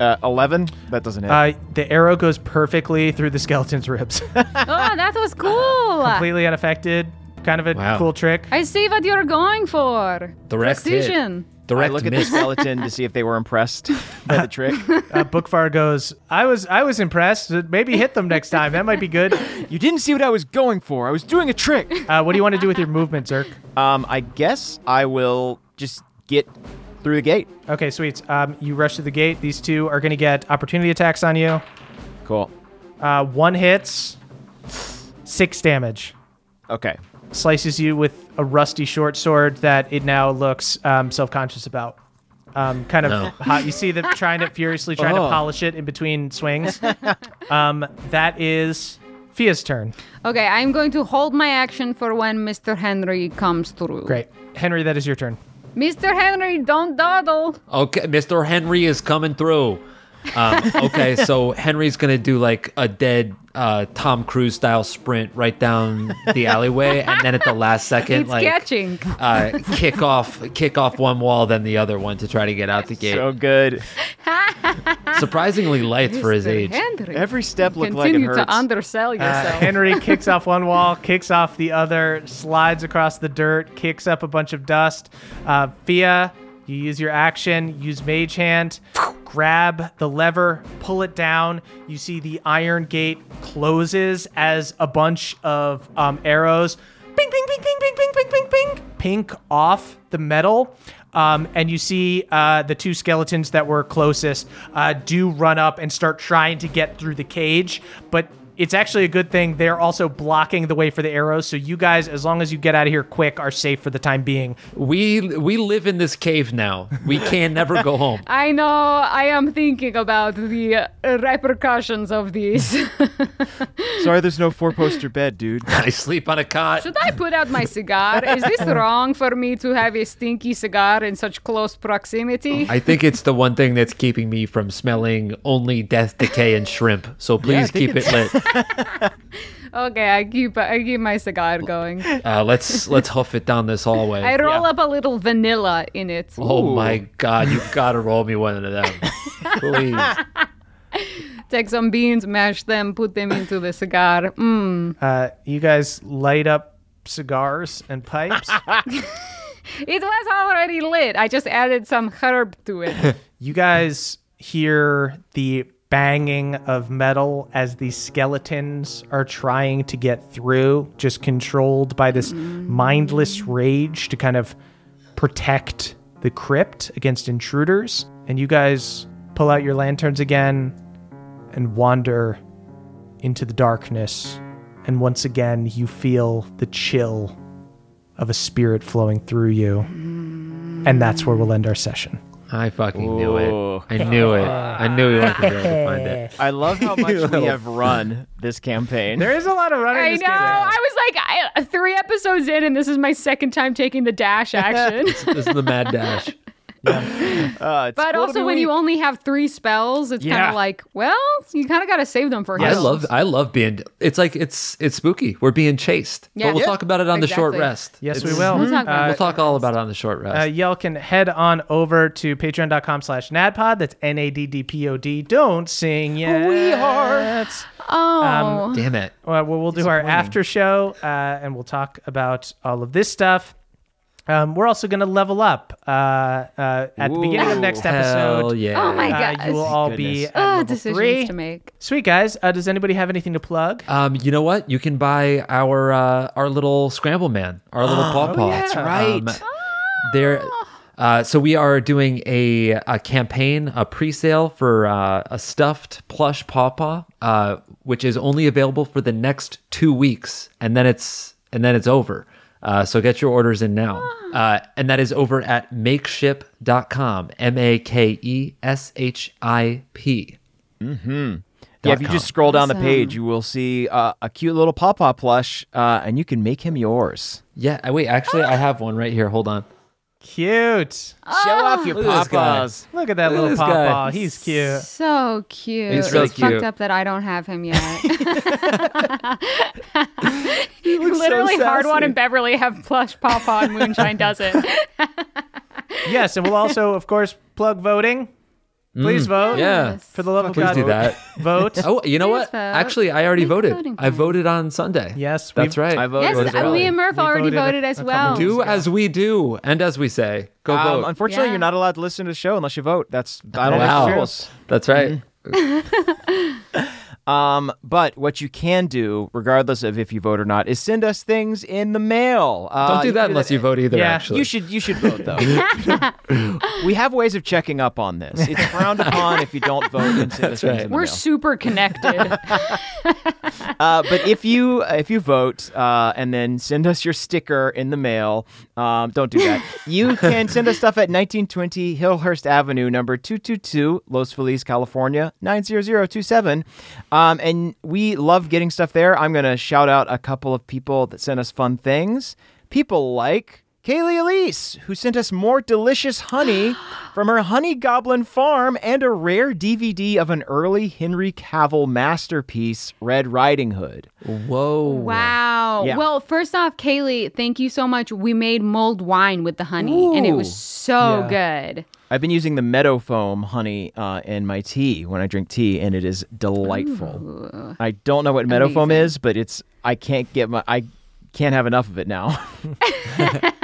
Uh, 11? That doesn't hit. Uh, the arrow goes perfectly through the skeleton's ribs, oh, that was cool. completely unaffected. Kind of a Wow. cool trick. I see what you're going for. Direct hit. Precision. I Direct look at the miss. skeleton to see if they were impressed by the trick. Uh, Bookvar goes. I was I was impressed. Maybe hit them next time. That might be good. You didn't see what I was going for. I was doing a trick. Uh, what do you want to do with your movement, Zerk? Um, I guess I will just get through the gate. Okay, sweet. Um, you rush to the gate. These two are going to get opportunity attacks on you. Cool. Uh, one hits, six damage. Okay. Slices you with a rusty short sword that it now looks um, self-conscious about. Um, kind of No. hot. You see them trying to furiously trying to Oh. polish it in between swings. um, that is Fia's turn. Okay, I'm going to hold my action for when Mr. Henry comes through. Great, Henry. That is your turn. Mr. Henry, don't dawdle. Okay, Mr. Henry is coming through. Um, okay, so Henry's gonna do like a dead uh, Tom Cruise style sprint right down the alleyway, and then at the last second, It's like catching. uh, kick off, kick off one wall, then the other one to try to get out the gate. So good. Surprisingly light for his age. Henry. Every step looked like it Continue to hurts. undersell Uh. Henry kicks off one wall, kicks off the other, slides across the dirt, kicks up a bunch of dust. Uh, Fia, you use your action, use Mage Hand, grab the lever, pull it down. You see the iron gate closes as a bunch of um, arrows ping, ping, ping, ping, ping, ping, ping, ping, ping, pink off the metal. Um, and you see uh, the two skeletons that were closest uh, do run up and start trying to get through the cage, but it's actually a good thing they're also blocking the way for the arrows. So you guys, as long as you get out of here quick, are safe for the time being. We we live in this cave now. We can never go home. I know I am thinking about the uh, repercussions of these. Sorry, there's no four poster bed, dude. I sleep on a cot. Should I put out my cigar? Is this wrong for me to have a stinky cigar in such close proximity? I think it's the one thing that's keeping me from smelling only death, decay, and shrimp. So please think keep it lit. Okay, I keep I keep my cigar going. Uh, let's let's hoof it down this hallway. I roll up a little vanilla in it. oh my god, you gotta roll me one of them, please. Take some beans, mash them, put them into the cigar. Mmm. Uh, you guys light up cigars and pipes. It was already lit. I just added some herb to it. you guys hear the banging of metal as these skeletons are trying to get through, just controlled by this mindless rage to kind of protect the crypt against intruders. And you guys pull out your lanterns again and wander into the darkness. And once again, you feel the chill of a spirit flowing through you. And that's where we'll end our session. I fucking knew Ooh. it. I knew it. I knew we weren't gonna be able to find it. I love how much we have run this campaign. There is a lot of running. I this know. game. I was like I, three episodes in, and this is my second time taking the dash action. This is the mad dash. Uh, it's But also, be when you only have three spells, it's kind of like, well, you kind of got to save them for I heals. love I love being it's like it's it's spooky. We're being chased. Yeah. But we'll Yeah. talk about it on the short rest. Yes, we will. We'll talk about We'll talk all about it on the short rest. Uh, y'all can head on over to patreon.com slash nadpod. That's N-A-D-D-P-O-D. Don't sing yet. We are. Oh, Damn it. Well, we'll, we'll do our after show uh, and we'll talk about all of this stuff. Um, we're also going to level up uh, uh, at the beginning of Ooh. next episode. yeah. Oh my Uh, gosh. you will all be at Ah, level decisions three. to make. Sweet guys. Uh, does anybody have anything to plug? Um, you know what? You can buy our uh, our little scramble man, our little pawpaw. yeah. That's right. there. Uh, so we are doing a, a campaign, a pre-sale for uh, a stuffed plush pawpaw, uh, which is only available for the next two weeks, and then it's and then it's over. Uh, so get your orders in now, uh, and that is over at makeship.com. M A K E S H I P. Yeah, if you just scroll down the page, you will see uh, a cute little pawpaw plush, uh, and you can make him yours. Yeah, uh, wait. Actually, I have one right here. Hold on. Cute. Show off your Look at this guy. pawpaws. Look at that Look at little this guy. pawpaw. He's cute. So cute. It's really it's fucked up that I don't have him yet. Literally, Hardwon and Beverly have plush pawpaw and Moonshine doesn't. Yes, and we'll also, of course, plug voting. Please vote. Mm. Yeah. For the love of Please God, do that. vote. Oh, you know Please what? vote. Actually, I already Make voted. voting I plan. voted on Sunday. Yes, that's we've- right. I voted yes, voted uh, early. and Murph We already voted a- voted as a well. couple Do as we do, and as we say. Go Um, vote. unfortunately, Yeah. you're not allowed to listen to the show unless you vote. That's I don't wow. make the rules. That's right. Um, but what you can do, regardless of if you vote or not, is send us things in the mail. Uh, Don't do that can unless you vote either. Yeah, actually, You should you should vote though. we have ways of checking up on this. It's frowned upon if you don't vote and send us things right. in the We're mail. super connected. Uh, but if you if you vote uh, and then send us your sticker in the mail, um, don't do that. You can send us stuff at 1920 Hillhurst Avenue, number 222, Los Feliz, California 90027. Um, and we love getting stuff there. I'm gonna shout out a couple of people that sent us fun things. People like. Kaylee Elise, who sent us more delicious honey from her honey goblin farm and a rare DVD of an early Henry Cavill masterpiece, Red Riding Hood. Whoa. wow. Yeah. Well, first off, Kaylee, thank you so much. We made mulled wine with the honey, and it was Ooh. so good. I've been using the meadow foam honey uh, in my tea when I drink tea, and it is delightful. I don't know what meadow foam is, but it's I can't get my I can't have enough of it now.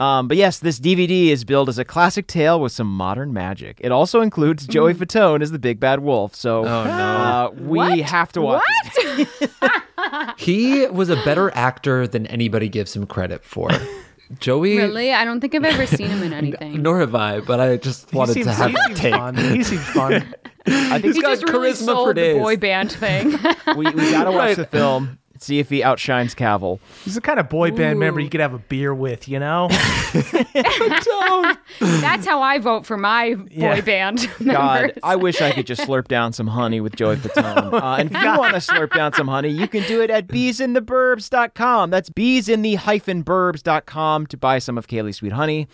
um, but yes, this DVD is billed as a classic tale with some modern magic. It also includes Joey Fatone as the big bad wolf. So Oh, no. uh, we What? have to watch. it. What? He was a better actor than anybody gives him credit for. Joey, really? I don't think I've ever seen him in anything. nor have I, but I just wanted he to have a that seems take. fun. He seems fun. I think he got just really charisma sold for the boy band thing. we, we gotta watch Right. the film, see if he outshines Cavill. He's the kind of boy band member you could have a beer with, you know? That's how I vote for my boy Yeah. band. God, members. I wish I could just slurp down some honey with Joey Fatone. Uh, and if you want to slurp down some honey, you can do it at beesintheburbs.com. That's bees in the hyphen burbs.com to buy some of Kaylee's sweet honey.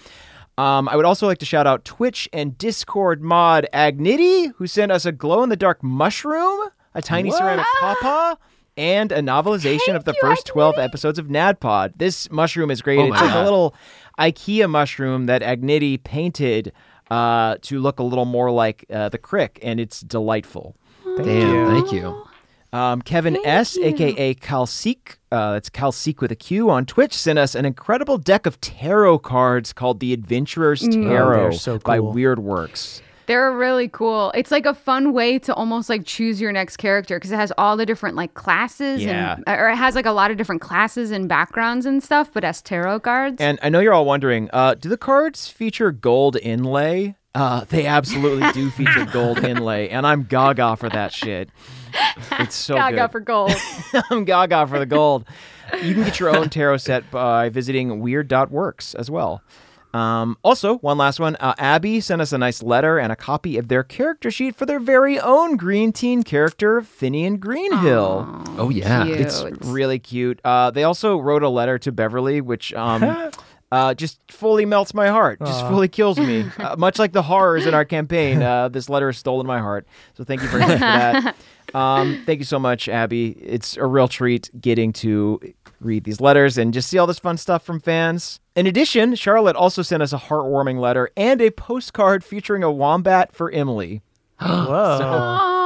Um, I would also like to shout out Twitch and Discord mod Agnity, who sent us a glow in the dark mushroom, a tiny ceramic pawpaw, and a novelization of the you, first 12 episodes of NADPOD. This mushroom is great. Oh it's my like a little IKEA mushroom that Agnity painted uh, to look a little more like uh, the crick, and it's delightful. Thank Damn, thank you. Um, Kevin S, aka Calseek, uh, that's Calseek with a Q on Twitch, sent us an incredible deck of tarot cards called the Adventurer's Tarot they're so by. Weird Works. They're really cool. It's like a fun way to almost like choose your next character because it has all the different like classes Yeah. and or it has like a lot of different classes and backgrounds and stuff, but as tarot cards. And I know you're all wondering, uh, do the cards feature gold inlay? Uh, they absolutely do feature gold inlay, and I'm gaga for that shit. It's so Gaga good. for gold. I'm gaga for the gold. You can get your own tarot set by visiting weird.works as well. Um, also, one last one. Uh, Abby sent us a nice letter and a copy of their character sheet for their very own Green Teen character, Finian Greenhill. Oh yeah. Cute. It's really cute. Uh, they also wrote a letter to Beverly, which um, uh, just fully melts my heart, just fully kills me. Uh, much like the horrors in our campaign, uh, this letter has stolen my heart. So thank you very much for that. Um, thank you so much, Abby. It's a real treat getting to read these letters and just see all this fun stuff from fans. In addition, Charlotte also sent us a heartwarming letter and a postcard featuring a wombat for Emily. Whoa. Oh,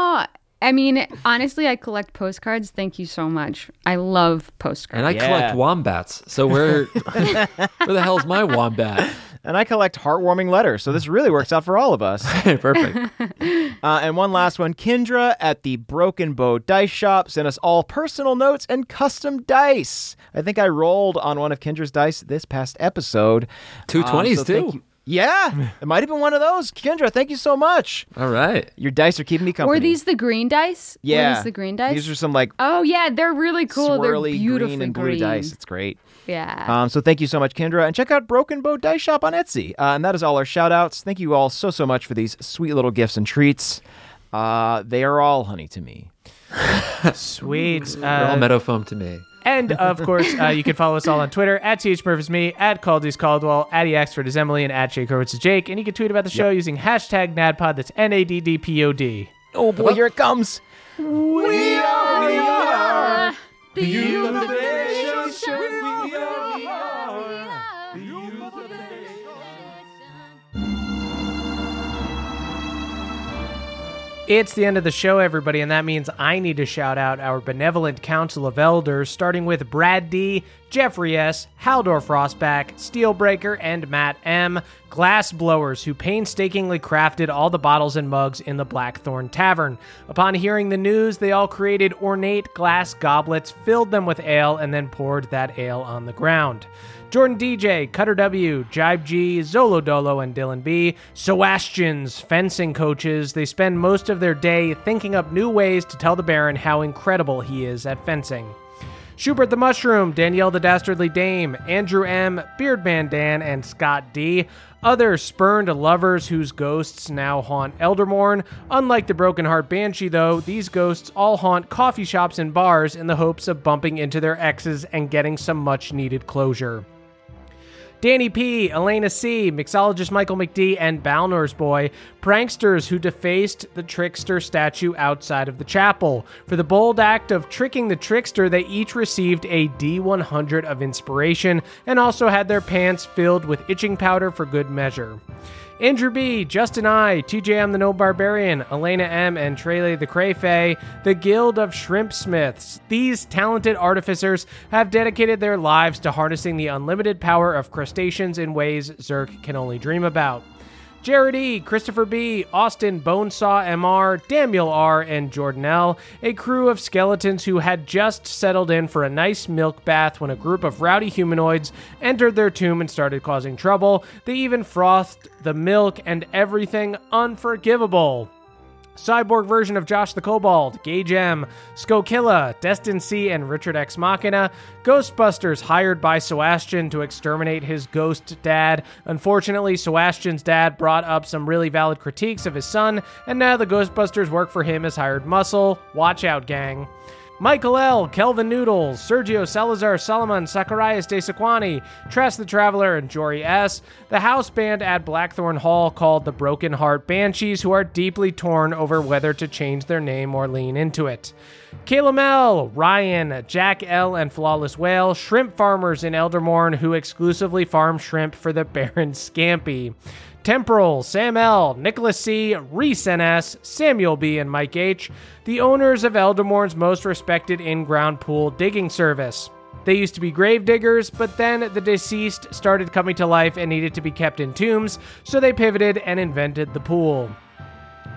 I mean, honestly, I collect postcards. Thank you so much. I love postcards. And I Yeah. collect wombats. So where where the hell's my wombat? And I collect heartwarming letters, so this really works out for all of us. Perfect. Uh, and one last one Kendra at the Broken Bow Dice Shop sent us all personal notes and custom dice. I think I rolled on one of Kendra's dice this past episode. Two Um, twenties so thank too. You- Yeah, it might have been one of those. Kendra, thank you so much. All right. Your dice are keeping me company. Were these the green dice? Were Yeah. these the green dice? These are some like oh yeah, they're really cool. they're swirly beautifully green and blue dice. It's great. Yeah. Um, so thank you so much, Kendra. And check out Broken Bow Dice Shop on Etsy. Uh, and that is all our shout outs. Thank you all so, so much for these sweet little gifts and treats. Uh, they are all honey to me. Sweet. They're all Uh, meadow foam to me. And of course, uh, you can follow us all on Twitter at THMurphy's at Caldy's Caldwell, at Axford is Emily, and at Jake Hurwitz is Jake. And you can tweet about the show using hashtag NADPOD. That's N A D D P O D. Oh boy, here it comes. It's the end of the show, everybody, and that means I need to shout out our benevolent council of elders, starting with Brad D, Jeffrey S, Haldor Frostback, Steelbreaker, and Matt M, glass blowers who painstakingly crafted all the bottles and mugs in the Blackthorn Tavern. Upon hearing the news, they all created ornate glass goblets, filled them with ale, and then poured that ale on the ground. Jordan DJ, Cutter W, Jibe G, Zolo Dolo, and Dylan B, Sebastian's fencing coaches. They spend most of their day thinking up new ways to tell the Baron how incredible he is at fencing. Schubert the Mushroom, Danielle the Dastardly Dame, Andrew M, Beardman Dan, and Scott D. Other spurned lovers whose ghosts now haunt Eldermorn. Unlike the Broken Heart Banshee, though, these ghosts all haunt coffee shops and bars in the hopes of bumping into their exes and getting some much needed closure. Danny P, Elena C, mixologist Michael McD, and Balnor's boy, pranksters who defaced the trickster statue outside of the chapel. For the bold act of tricking the trickster, they each received a D100 of inspiration and also had their pants filled with itching powder for good measure. Andrew B, Justin I, TJM the No Barbarian, Elena M, and Trele the Crayfay, the Guild of Shrimp Smiths. These talented artificers have dedicated their lives to harnessing the unlimited power of crustaceans in ways Zerk can only dream about. Jared E., Christopher B., Austin, Bonesaw MR, Daniel R., and Jordan L., a crew of skeletons who had just settled in for a nice milk bath when a group of rowdy humanoids entered their tomb and started causing trouble. They even frothed the milk and everything unforgivable. Cyborg version of Josh the Kobold, Gage M, Skokilla, Destin C, and Richard X Machina. Ghostbusters hired by Sebastian to exterminate his ghost dad. Unfortunately, Sebastian's dad brought up some really valid critiques of his son, and now the Ghostbusters work for him as hired muscle. Watch out, gang. Michael L., Kelvin Noodles, Sergio Salazar, Solomon, Zacharias De Sequani, Tress the Traveler, and Jory S., the house band at Blackthorn Hall called the Broken Heart Banshees, who are deeply torn over whether to change their name or lean into it. Caleb L., Ryan, Jack L., and Flawless Whale, shrimp farmers in Eldermorn who exclusively farm shrimp for the Baron Scampy. Temporal, Sam L., Nicholas C., Reese NS, Samuel B., and Mike H., the owners of Eldermorn's most respected in ground pool digging service. They used to be grave diggers, but then the deceased started coming to life and needed to be kept in tombs, so they pivoted and invented the pool.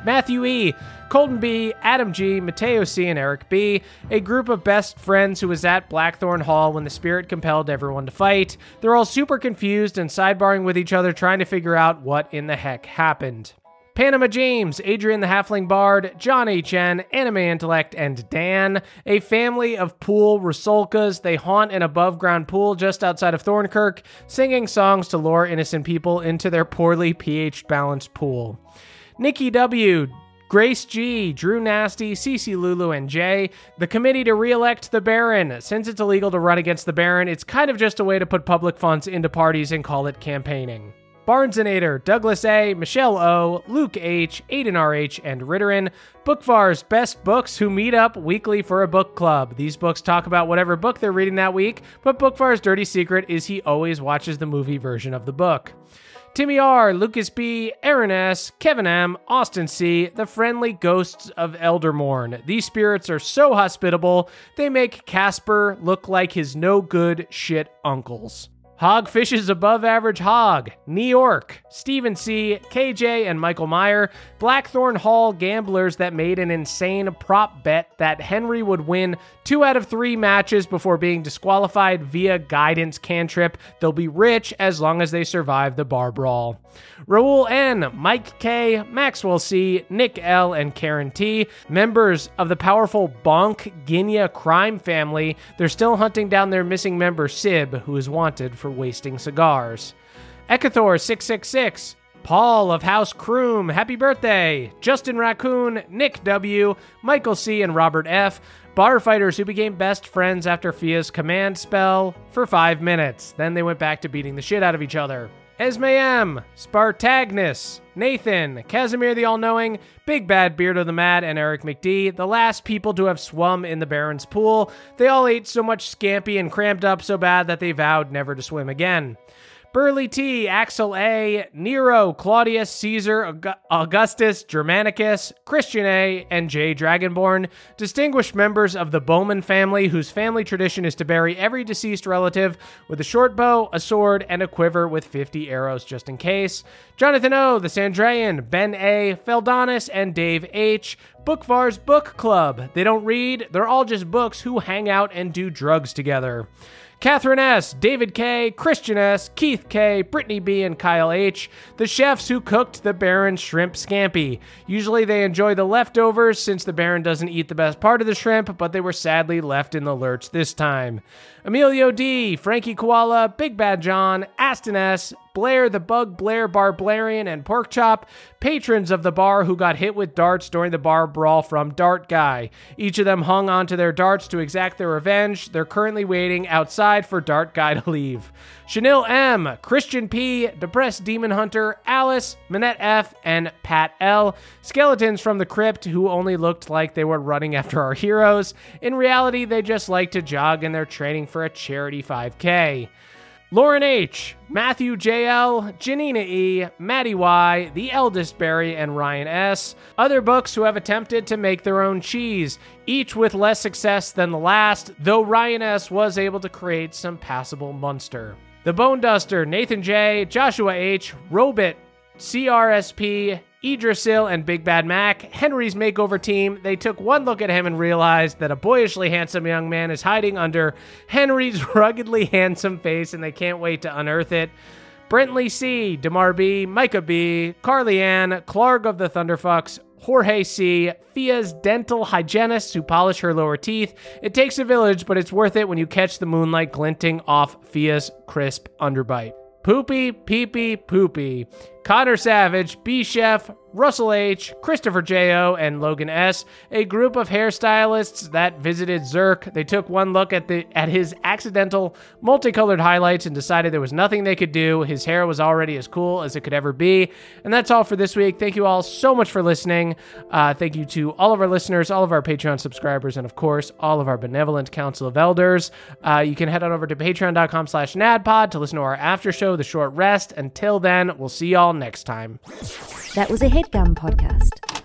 Matthew E., Colton B., Adam G., Mateo C., and Eric B., a group of best friends who was at Blackthorn Hall when the spirit compelled everyone to fight. They're all super confused and sidebarring with each other, trying to figure out what in the heck happened. Panama James, Adrian the Halfling Bard, John H.N., Anime Intellect, and Dan, a family of pool Rusalkas. They haunt an above ground pool just outside of Thornkirk, singing songs to lure innocent people into their poorly pH balanced pool. Nikki W., Grace G, Drew Nasty, Cece Lulu, and Jay. The committee to re-elect the Baron. Since it's illegal to run against the Baron, it's kind of just a way to put public funds into parties and call it campaigning. Barnesonator, Douglas A, Michelle O, Luke H, Aiden RH, and Ritterin. Bookvar's best books who meet up weekly for a book club. These books talk about whatever book they're reading that week, but Bookvar's dirty secret is he always watches the movie version of the book. Timmy R, Lucas B, Aaron S, Kevin M, Austin C, the friendly ghosts of Eldermorn. These spirits are so hospitable, they make Casper look like his no good shit uncles. Hog fishes above average hog. New York. Stephen C., KJ, and Michael Meyer. Blackthorn Hall gamblers that made an insane prop bet that Henry would win two out of three matches before being disqualified via guidance cantrip. They'll be rich as long as they survive the bar brawl. Raul N., Mike K., Maxwell C., Nick L., and Karen T., members of the powerful Bonk Ginia crime family. They're still hunting down their missing member Sib, who is wanted for wasting cigars. Ekathor 666, Paul of House Kroom, happy birthday! Justin Raccoon, Nick W., Michael C., and Robert F., bar fighters who became best friends after Fia's command spell for five minutes. Then they went back to beating the shit out of each other. Esme M, Spartagnus, Nathan, Casimir the All Knowing, Big Bad Beard of the Mad, and Eric McD, the last people to have swum in the Baron's pool. They all ate so much scampi and cramped up so bad that they vowed never to swim again. Burley T, Axel A, Nero, Claudius, Caesar, Augustus, Germanicus, Christian A, and J. Dragonborn, distinguished members of the Bowman family, whose family tradition is to bury every deceased relative with a short bow, a sword, and a quiver with 50 arrows just in case. Jonathan O, the Sandrayan, Ben A, Feldonis, and Dave H. Bookvar's Book Club. They don't read, they're all just books who hang out and do drugs together. Catherine S., David K., Christian S., Keith K., Brittany B., and Kyle H., the chefs who cooked the Baron shrimp scampi. Usually they enjoy the leftovers since the Baron doesn't eat the best part of the shrimp, but they were sadly left in the lurch this time. Emilio D., Frankie Koala, Big Bad John, Aston S., Blair the Bug Blair Barbarian, and Porkchop, patrons of the bar who got hit with darts during the bar brawl from Dart Guy. Each of them hung onto their darts to exact their revenge. They're currently waiting outside for Dart Guy to leave. Chanel M, Christian P, Depressed Demon Hunter, Alice, Minette F, and Pat L. Skeletons from the crypt who only looked like they were running after our heroes. In reality, they just like to jog and they're training for a charity 5K. Lauren H., Matthew JL, Janina E., Maddie Y., The Eldest Barry, and Ryan S. Other books who have attempted to make their own cheese, each with less success than the last, though Ryan S. was able to create some passable Munster. The Bone Duster, Nathan J., Joshua H., Robit, CRSP, Idrisil, and Big Bad Mac, Henry's makeover team, they took one look at him and realized that a boyishly handsome young man is hiding under Henry's ruggedly handsome face, and they can't wait to unearth it. Brentley C, Demar B, Micah B, Carly Ann, Clark of the Thunderfucks, Jorge C, Fia's dental hygienists who polish her lower teeth. It takes a village, but it's worth it when you catch the moonlight glinting off Fia's crisp underbite. Poopy, peepy, poopy. Connor Savage, B Chef, Russell H, Christopher J.O., and Logan S., a group of hairstylists that visited Zerk. They took one look at the at his accidental multicolored highlights and decided there was nothing they could do. His hair was already as cool as it could ever be. And that's all for this week. Thank you all so much for listening. Uh, thank you to all of our listeners, all of our Patreon subscribers, and of course, all of our benevolent Council of Elders. Uh, you can head on over to patreon.com slash nadpod to listen to our after show, The Short Rest. Until then, we'll see y'all next time. That was a headgum podcast.